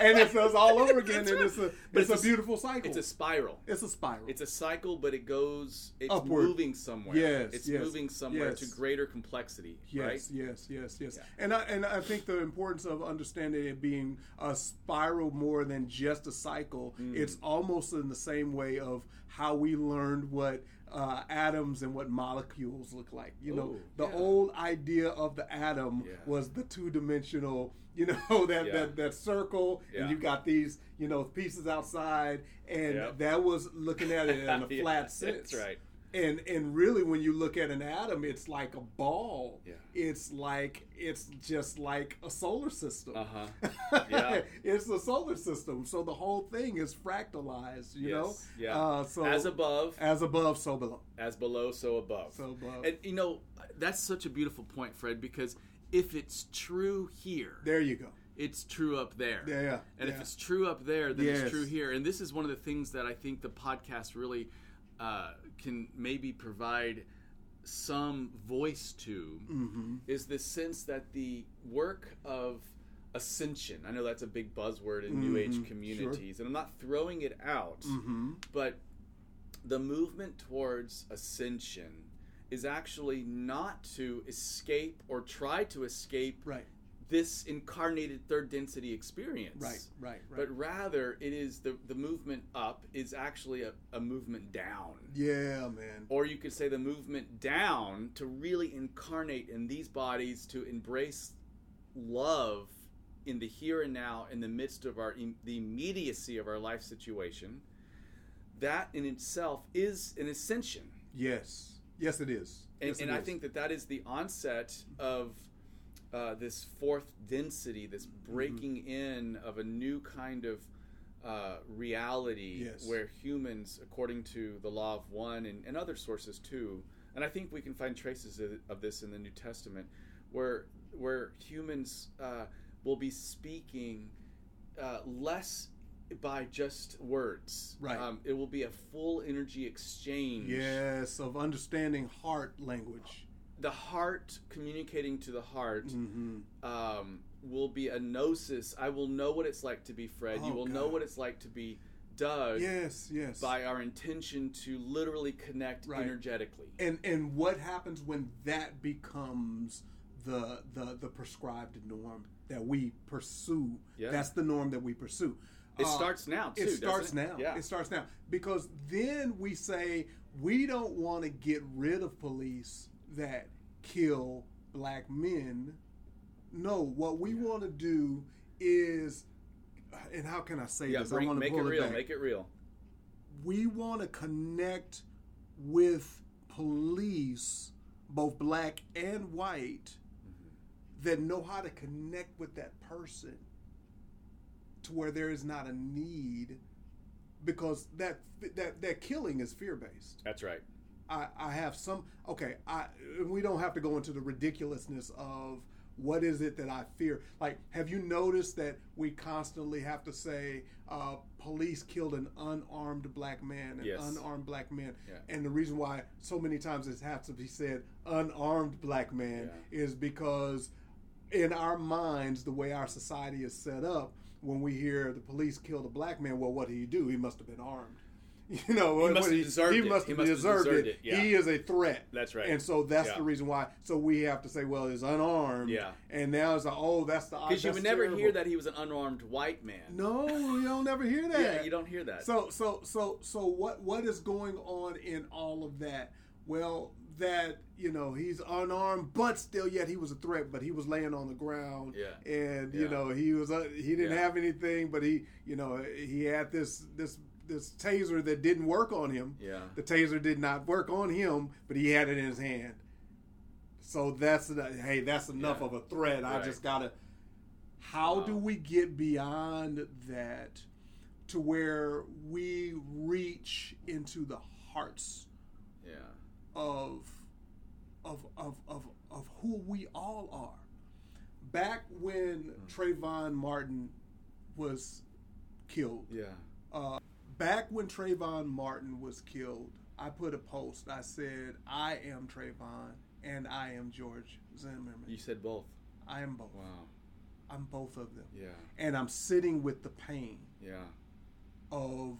and it says all over again, That's and it's a But it's, it's a, a- beautiful cycle. It's a spiral. It's a spiral. It's a cycle, but it goes. It's Upward. moving somewhere. Yes, it's yes, moving somewhere yes. to greater complexity. Yes, right? yes, yes, yes. Yeah. And I and I think the importance of understanding it being a spiral more than just a cycle. Mm. It's almost in the same way of how we learned what uh, atoms and what molecules look like. You know, the yeah. old idea of the atom Yeah. was the two dimensional. You know <laughs> that, Yeah. that that circle, and you got these you know pieces outside, and Yep. that was looking at it in a <laughs> flat sense. That's right. And and really, when you look at an atom, it's like a ball. Yeah. It's like it's just like a solar system. Uh huh. <laughs> Yeah. it's a solar system. So the whole thing is fractalized. You know. Yes. Yeah. Uh, so as above, as above, so below. as below, so above. So above. and you know that's such a beautiful point, Fred, because if it's true here, there you go. it's true up there. Yeah. yeah And yeah. if it's true up there, then Yes. it's true here. And this is one of the things that I think the podcast really uh, can maybe provide some voice to Mhm. is this sense that the work of ascension, I know that's a big buzzword in New Mhm, Age sure. communities, and I'm not throwing it out, Mhm. but the movement towards ascension is actually not to escape or try to escape Right. This incarnated third density experience. Right. Right. Right. But rather, it is the, the movement up is actually a, a movement down. yeah, man. Or you could say the movement down to really incarnate in these bodies to embrace love in the here and now in the midst of our the immediacy of our life situation. That in itself is an ascension. Yes. Yes, it is. And, Yes, it and I is. think that that is the onset of uh, this fourth density, this Mm-hmm. breaking in of a new kind of uh, reality Yes. where humans, according to the law of one and, and other sources too, and I think we can find traces of, of this in the New Testament, where where humans uh, will be speaking uh, less by just words. Right. Um, it will be a full energy exchange Yes, of understanding heart language. The heart communicating to the heart Mm-hmm. um, will be a gnosis. I will know what it's like to be Fred. you Oh, will know what it's like to be Doug Yes, yes. by our intention to literally connect Right. energetically. and and what happens when that becomes the the the prescribed norm that we pursue? Yeah. That's the norm that we pursue. It Uh, starts now too. it starts it? now. Yeah. It starts now because then we say we don't want to get rid of police that kill black men. No, what we want to do is, and how can I say yeah. this? I want to make it real. Make it real. we want to connect with police, both black and white, Mm-hmm. that know how to connect with that person to where there is not a need because that that that killing is fear based. That's right. I, I have some okay. I we don't have to go into the ridiculousness of what is it that I fear. Like, have you noticed that we constantly have to say uh, police killed an unarmed black man, an Yes. unarmed black man, Yeah. and the reason why so many times it has to be said unarmed black man is because in our minds, the way our society is set up, when we hear the police killed a black man, well, what did he do? He must have been armed. <laughs> You know, what- must have deserved he it. must He have must have deserved, deserved it. it, yeah. He is a threat. That's right. And so that's Yeah. the reason why. So we have to say, well, he's unarmed. Yeah. And now it's like, oh, that's the Because you would never terrible. hear that he was an unarmed white man. No, you don't never hear <laughs> that. Yeah, you don't hear that. So so so so what what is going on in all of that? Well, that you know he's unarmed, but still yet he was a threat. But he was laying on the ground, Yeah. and you Yeah. know he was uh, he didn't Yeah. have anything, but he you know he had this this this taser that didn't work on him. Yeah. The taser did not work on him, but he had it in his hand. So that's the, hey, that's enough Yeah. of a threat. I just gotta. How do we get beyond that to where we reach into the hearts yeah. of of of of, of who we all are? Back when Hmm. Trayvon Martin was killed, Yeah. uh, back when Trayvon Martin was killed, I put a post. I said, "I am Trayvon and I am George Zimmerman. You said both. I am both. Wow. I'm both of them, Yeah. and I'm sitting with the pain Yeah. of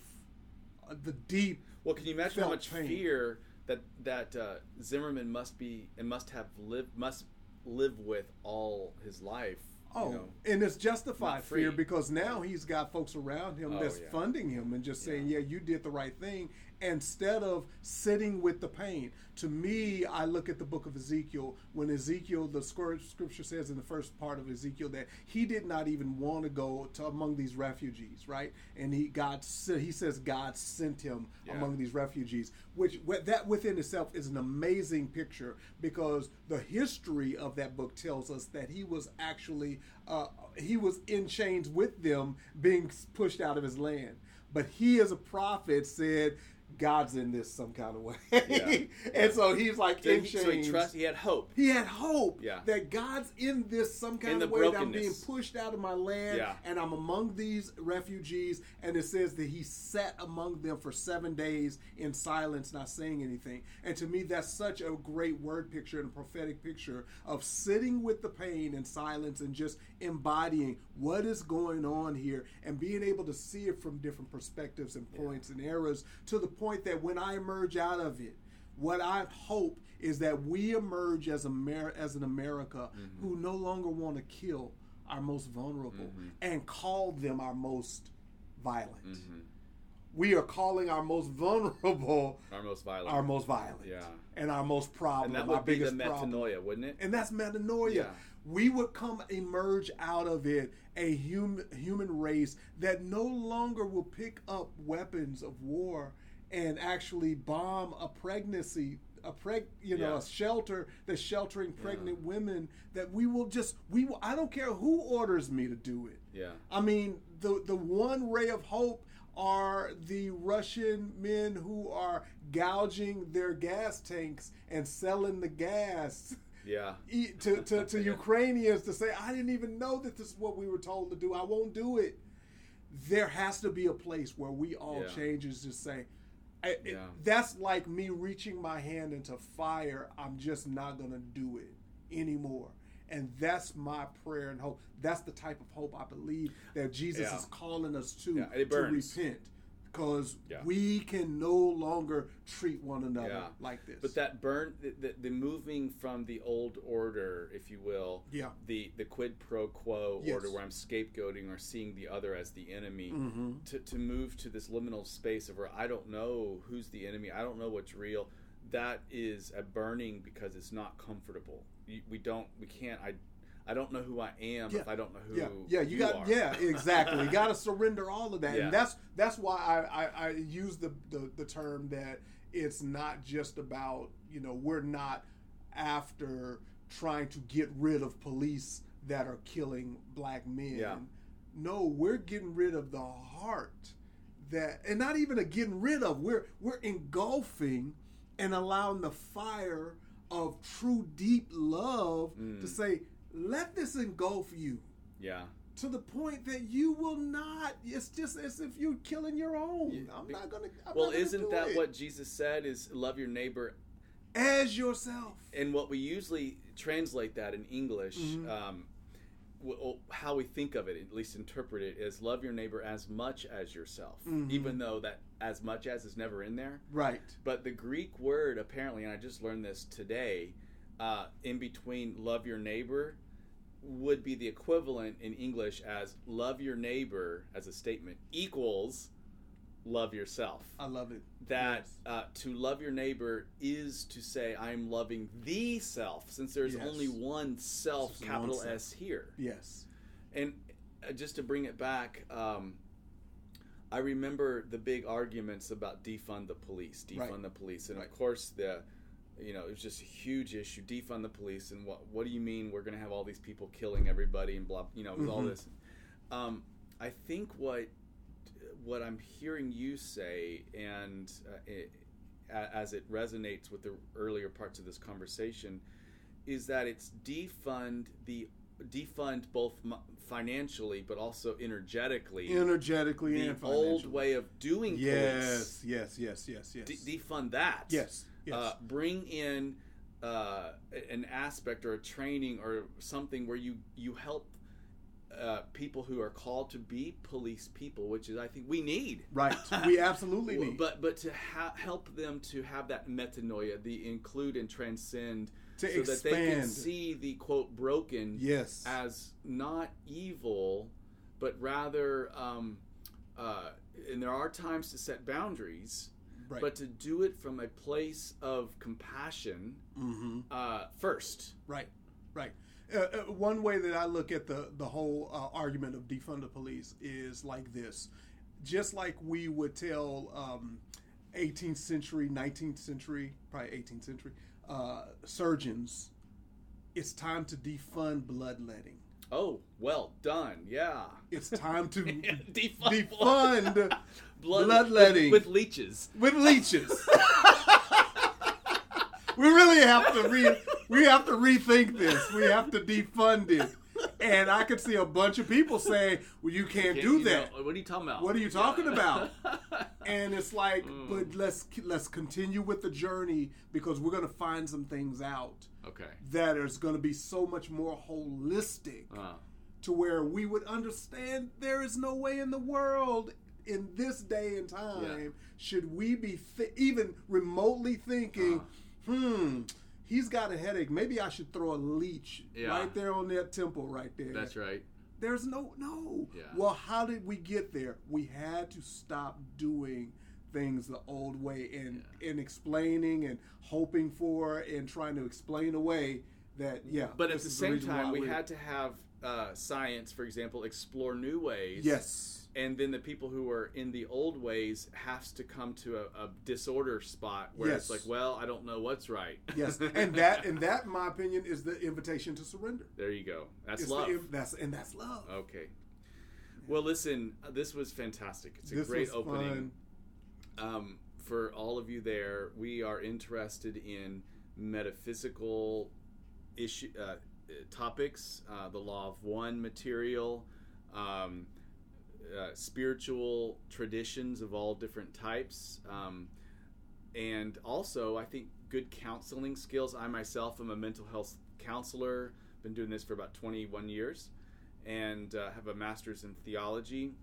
uh, the deep. Well, can you imagine how much pain. fear that that uh, Zimmerman must be and must have lived must live with all his life? Oh, you know? and it's justified fear because now he's got folks around him Oh, that's yeah. funding him and just saying, "Yeah, you did the right thing." Instead of sitting with the pain, to me, I look at the book of Ezekiel when Ezekiel, the scripture says in the first part of Ezekiel that he did not even want to go to among these refugees, right? And he God, he says God sent him Yeah. among these refugees, which that within itself is an amazing picture because the history of that book tells us that he was actually uh, he was in chains with them, being pushed out of his land. But he, as a prophet, said. God's in this some kind of way, Yeah. <laughs> and so he's like So in he, chains. so he trust. He had hope. He had hope Yeah. that God's in this some kind In of way that I'm being pushed out of my land Yeah. and I'm among these refugees. And it says that he sat among them for seven days in silence, not saying anything. And to me, that's such a great word picture and a prophetic picture of sitting with the pain in silence and just embodying what is going on here and being able to see it from different perspectives and points and eras to the point that when I emerge out of it, what I hope is that we emerge as Amer- as an America who no longer want to kill our most vulnerable and call them our most violent. Mm-hmm. We are calling our most vulnerable Our most violent. our most violent. Yeah. And our most problem. and that our would be the biggest problem. metanoia, wouldn't it? And that's metanoia. Yeah. We would come emerge out of it a human human race that no longer will pick up weapons of war and actually bomb a pregnancy a preg you know Yeah. a shelter that's sheltering pregnant women that we will just we will I don't care who orders me to do it. Yeah. I mean, the the one ray of hope are the Russian men who are gouging their gas tanks and selling the gas Yeah. <laughs> to, to, to <laughs> Ukrainians to say, I didn't even know that this is what we were told to do. I won't do it. There has to be a place where we all Yeah. change is just say, I, it- that's like me reaching my hand into fire. I'm just not going to do it anymore. And that's my prayer and hope. That's the type of hope I believe that Jesus Yeah. is calling us to Yeah, to repent. Because Yeah. we can no longer treat one another Yeah. like this. But that burn, the, the, the moving from the old order, if you will, Yeah. the the quid pro quo Yes. order where I'm scapegoating or seeing the other as the enemy, Mhm. to, to move to this liminal space of where I don't know who's the enemy, I don't know what's real. That is a burning because it's not comfortable. We don't, we can't. I, I don't know who I am Yeah. if I don't know who. yeah, yeah, you, got, are. yeah, <laughs> exactly. you got to surrender all of that, Yeah. and that's that's why I, I, I use the, the the term that it's not just about you know we're not after trying to get rid of police that are killing black men. Yeah. no, we're getting rid of the heart that, and not even a getting rid of. We're we're engulfing and allowing the fire of true deep love Mm. to say, let this engulf you Yeah. to the point that you will not. It's just as if you're killing your own. Yeah. I'm not gonna. I'm Well, not gonna isn't that it. what Jesus said? Is love your neighbor, as yourself? and what we usually translate that in English, Mhm. um, how we think of it, at least interpret it, is love your neighbor as much as yourself. Mhm. Even though that as much as is never in there, Right. but the Greek word apparently, and I just learned this today, uh, in between love your neighbor would be the equivalent in English as love your neighbor as a statement equals love yourself. I love it. that Yes. uh, to love your neighbor is to say I'm loving the self, since there's Yes. only one self, Just one capital self. S here. Yes. And uh, just to bring it back, um, I remember the big arguments about defund the police, defund Right. the police, and Right. of course the, you know, it was just a huge issue. Defund the police, and what what do you mean we're going to have all these people killing everybody and blah, you know, with all Mhm. this. Um, I think what what I'm hearing you say, and uh, it, as it resonates with the earlier parts of this conversation, is that it's defund the defund both financially but also energetically Energetically the old way of doing things. Yes. Yes. Yes. Yes. Yes. De- defund that. yes. Yes. Uh, bring in uh, an aspect or a training or something where you you help uh, people who are called to be police people, which is I think we need. right. <laughs> We absolutely need. But but to ha- help them to have that metanoia, the include and transcend, To so that they can see the quote broken yes. as not evil, but rather, um, uh, and there are times to set boundaries, right. but to do it from a place of compassion mm-hmm. uh, first. Right, right. Uh, uh, one way that I look at the the whole uh, argument of defund the police is like this: just like we would tell um, 18th century, 19th century, probably 18th century uh, surgeons, it's time to defund bloodletting. Oh, well done, yeah. It's time to <laughs> defund, defund blood, bloodletting. with, with leeches. with leeches. we really have to re we have to rethink this. We have to defund it. And I could see a bunch of people saying, "Well, you can't You do know, that." what are you talking about? What are you talking about? about? <laughs> And it's like, Mm. but let's let's continue with the journey because we're going to find some things out okay. that is going to be so much more holistic Uh, to where we would understand there is no way in the world in this day and time Yeah. should we be th- even remotely thinking, Uh. hmm, he's got a headache. Maybe I should throw a leech Yeah. right there on that temple right there. that's right. There's no no. Yeah. Well, how did we get there? We had to stop doing things the old way and and explaining and hoping for and trying to explain away that yeah. But at the same reason time, we had to have uh, science, for example, explore new ways. yes. And then the people who are in the old ways has to come to a, a disorder spot where it's like, well, I don't know what's right. yes, <laughs> and that and that, in my opinion, is the invitation to surrender. there you go. That's It's love. The, that's and that's love. okay. Well, listen, this was fantastic. It's a this great opening. fun. Um, for all of you there, we are interested in metaphysical issue uh, topics, uh, the law of one material, um, uh, spiritual traditions of all different types, um, and also I think good counseling skills. I myself am a mental health counselor. Been doing this for about 21 years, and uh, have a master's in theology.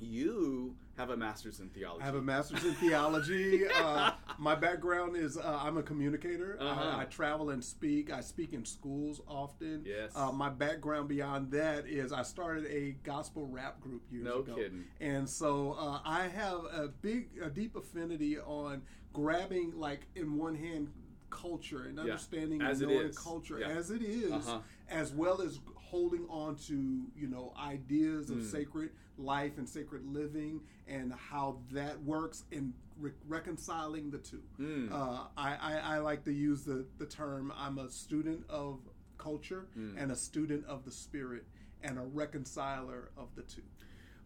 You have a master's in theology. I have a master's in theology. <laughs> Uh, my background is uh, I'm a communicator. Uh-huh. I, I travel and speak. I speak in schools often. Yes. Uh, my background beyond that is I started a gospel rap group years No ago. kidding. And so uh, I have a big, a deep affinity on grabbing, like in one hand, culture and understanding it and knowing culture Yeah. as it is, Uh-huh. as well as holding on to you know ideas of Mm. sacred life and sacred living and how that works and re- reconciling the two. Mm. Uh, I, I, I like to use the, the term I'm a student of culture Mm. and a student of the spirit. and a reconciler of the two.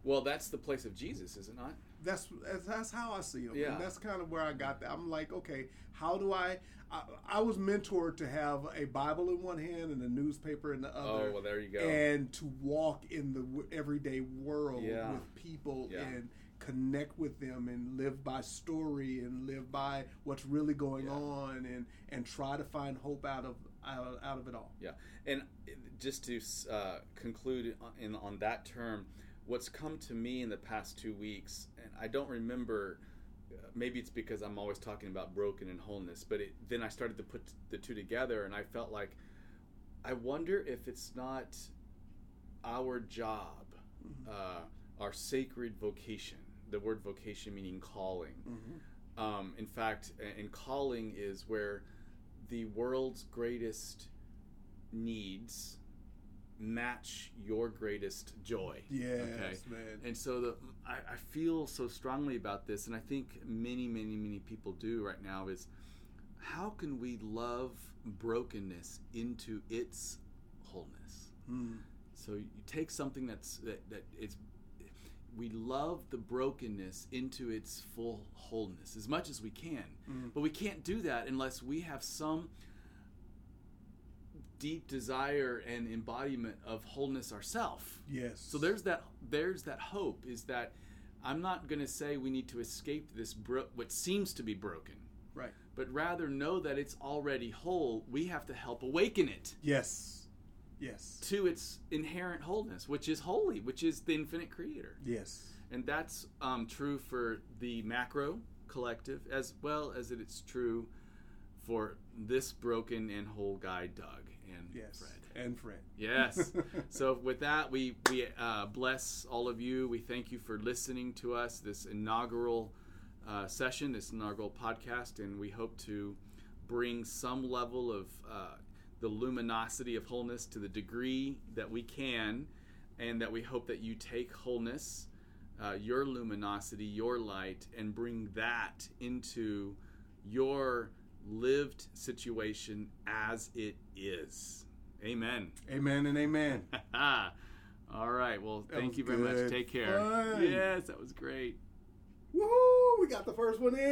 Well, that's the place of Jesus, is it not? That's that's how I see them. Yeah. And that's kind of where I got that. I'm like, okay, how do I, I? I was mentored to have a Bible in one hand and a newspaper in the other. Oh, well, there you go. And to walk in the everyday world Yeah. with people Yeah. and connect with them and live by story and live by what's really going Yeah. on and and try to find hope out of out, out of it all. Yeah, and just to uh, conclude on, in, on that term, what's come to me in the past two weeks, and I don't remember. uh, Maybe it's because I'm always talking about broken and wholeness, but it, then I started to put the two together, and I felt like, I wonder if it's not our job, uh, our sacred vocation. The word vocation meaning calling. Um, in fact, and calling is where the world's greatest needs match your greatest joy. Yes, man. And so the I, I feel so strongly about this, and I think many, many, many people do right now is how can we love brokenness into its wholeness? Mm. So you take something that's that, that it's we love the brokenness into its full wholeness as much as we can. Mm. But we can't do that unless we have some deep desire and embodiment of wholeness ourself. Yes. So there's that there's that hope is that I'm not going to say we need to escape this bro- what seems to be broken, right. but rather know that it's already whole. We have to help awaken it Yes. Yes. to its inherent wholeness, which is holy, which is the infinite creator. Yes. And that's um, true for the macro collective as well as it is true for this broken and whole guy, Doug and Yes. Fred. And Fred. Yes. <laughs> so with that, we we uh, bless all of you. We thank you for listening to us this inaugural uh, session, this inaugural podcast, and we hope to bring some level of uh, the luminosity of wholeness to the degree that we can, and that we hope that you take wholeness, uh, your luminosity, your light, and bring that into your lived situation as it is. Amen. Amen and amen. <laughs> All right. Well, That thank you very much. Take care. fun. Yes, that was great. Woohoo! We got the first one in.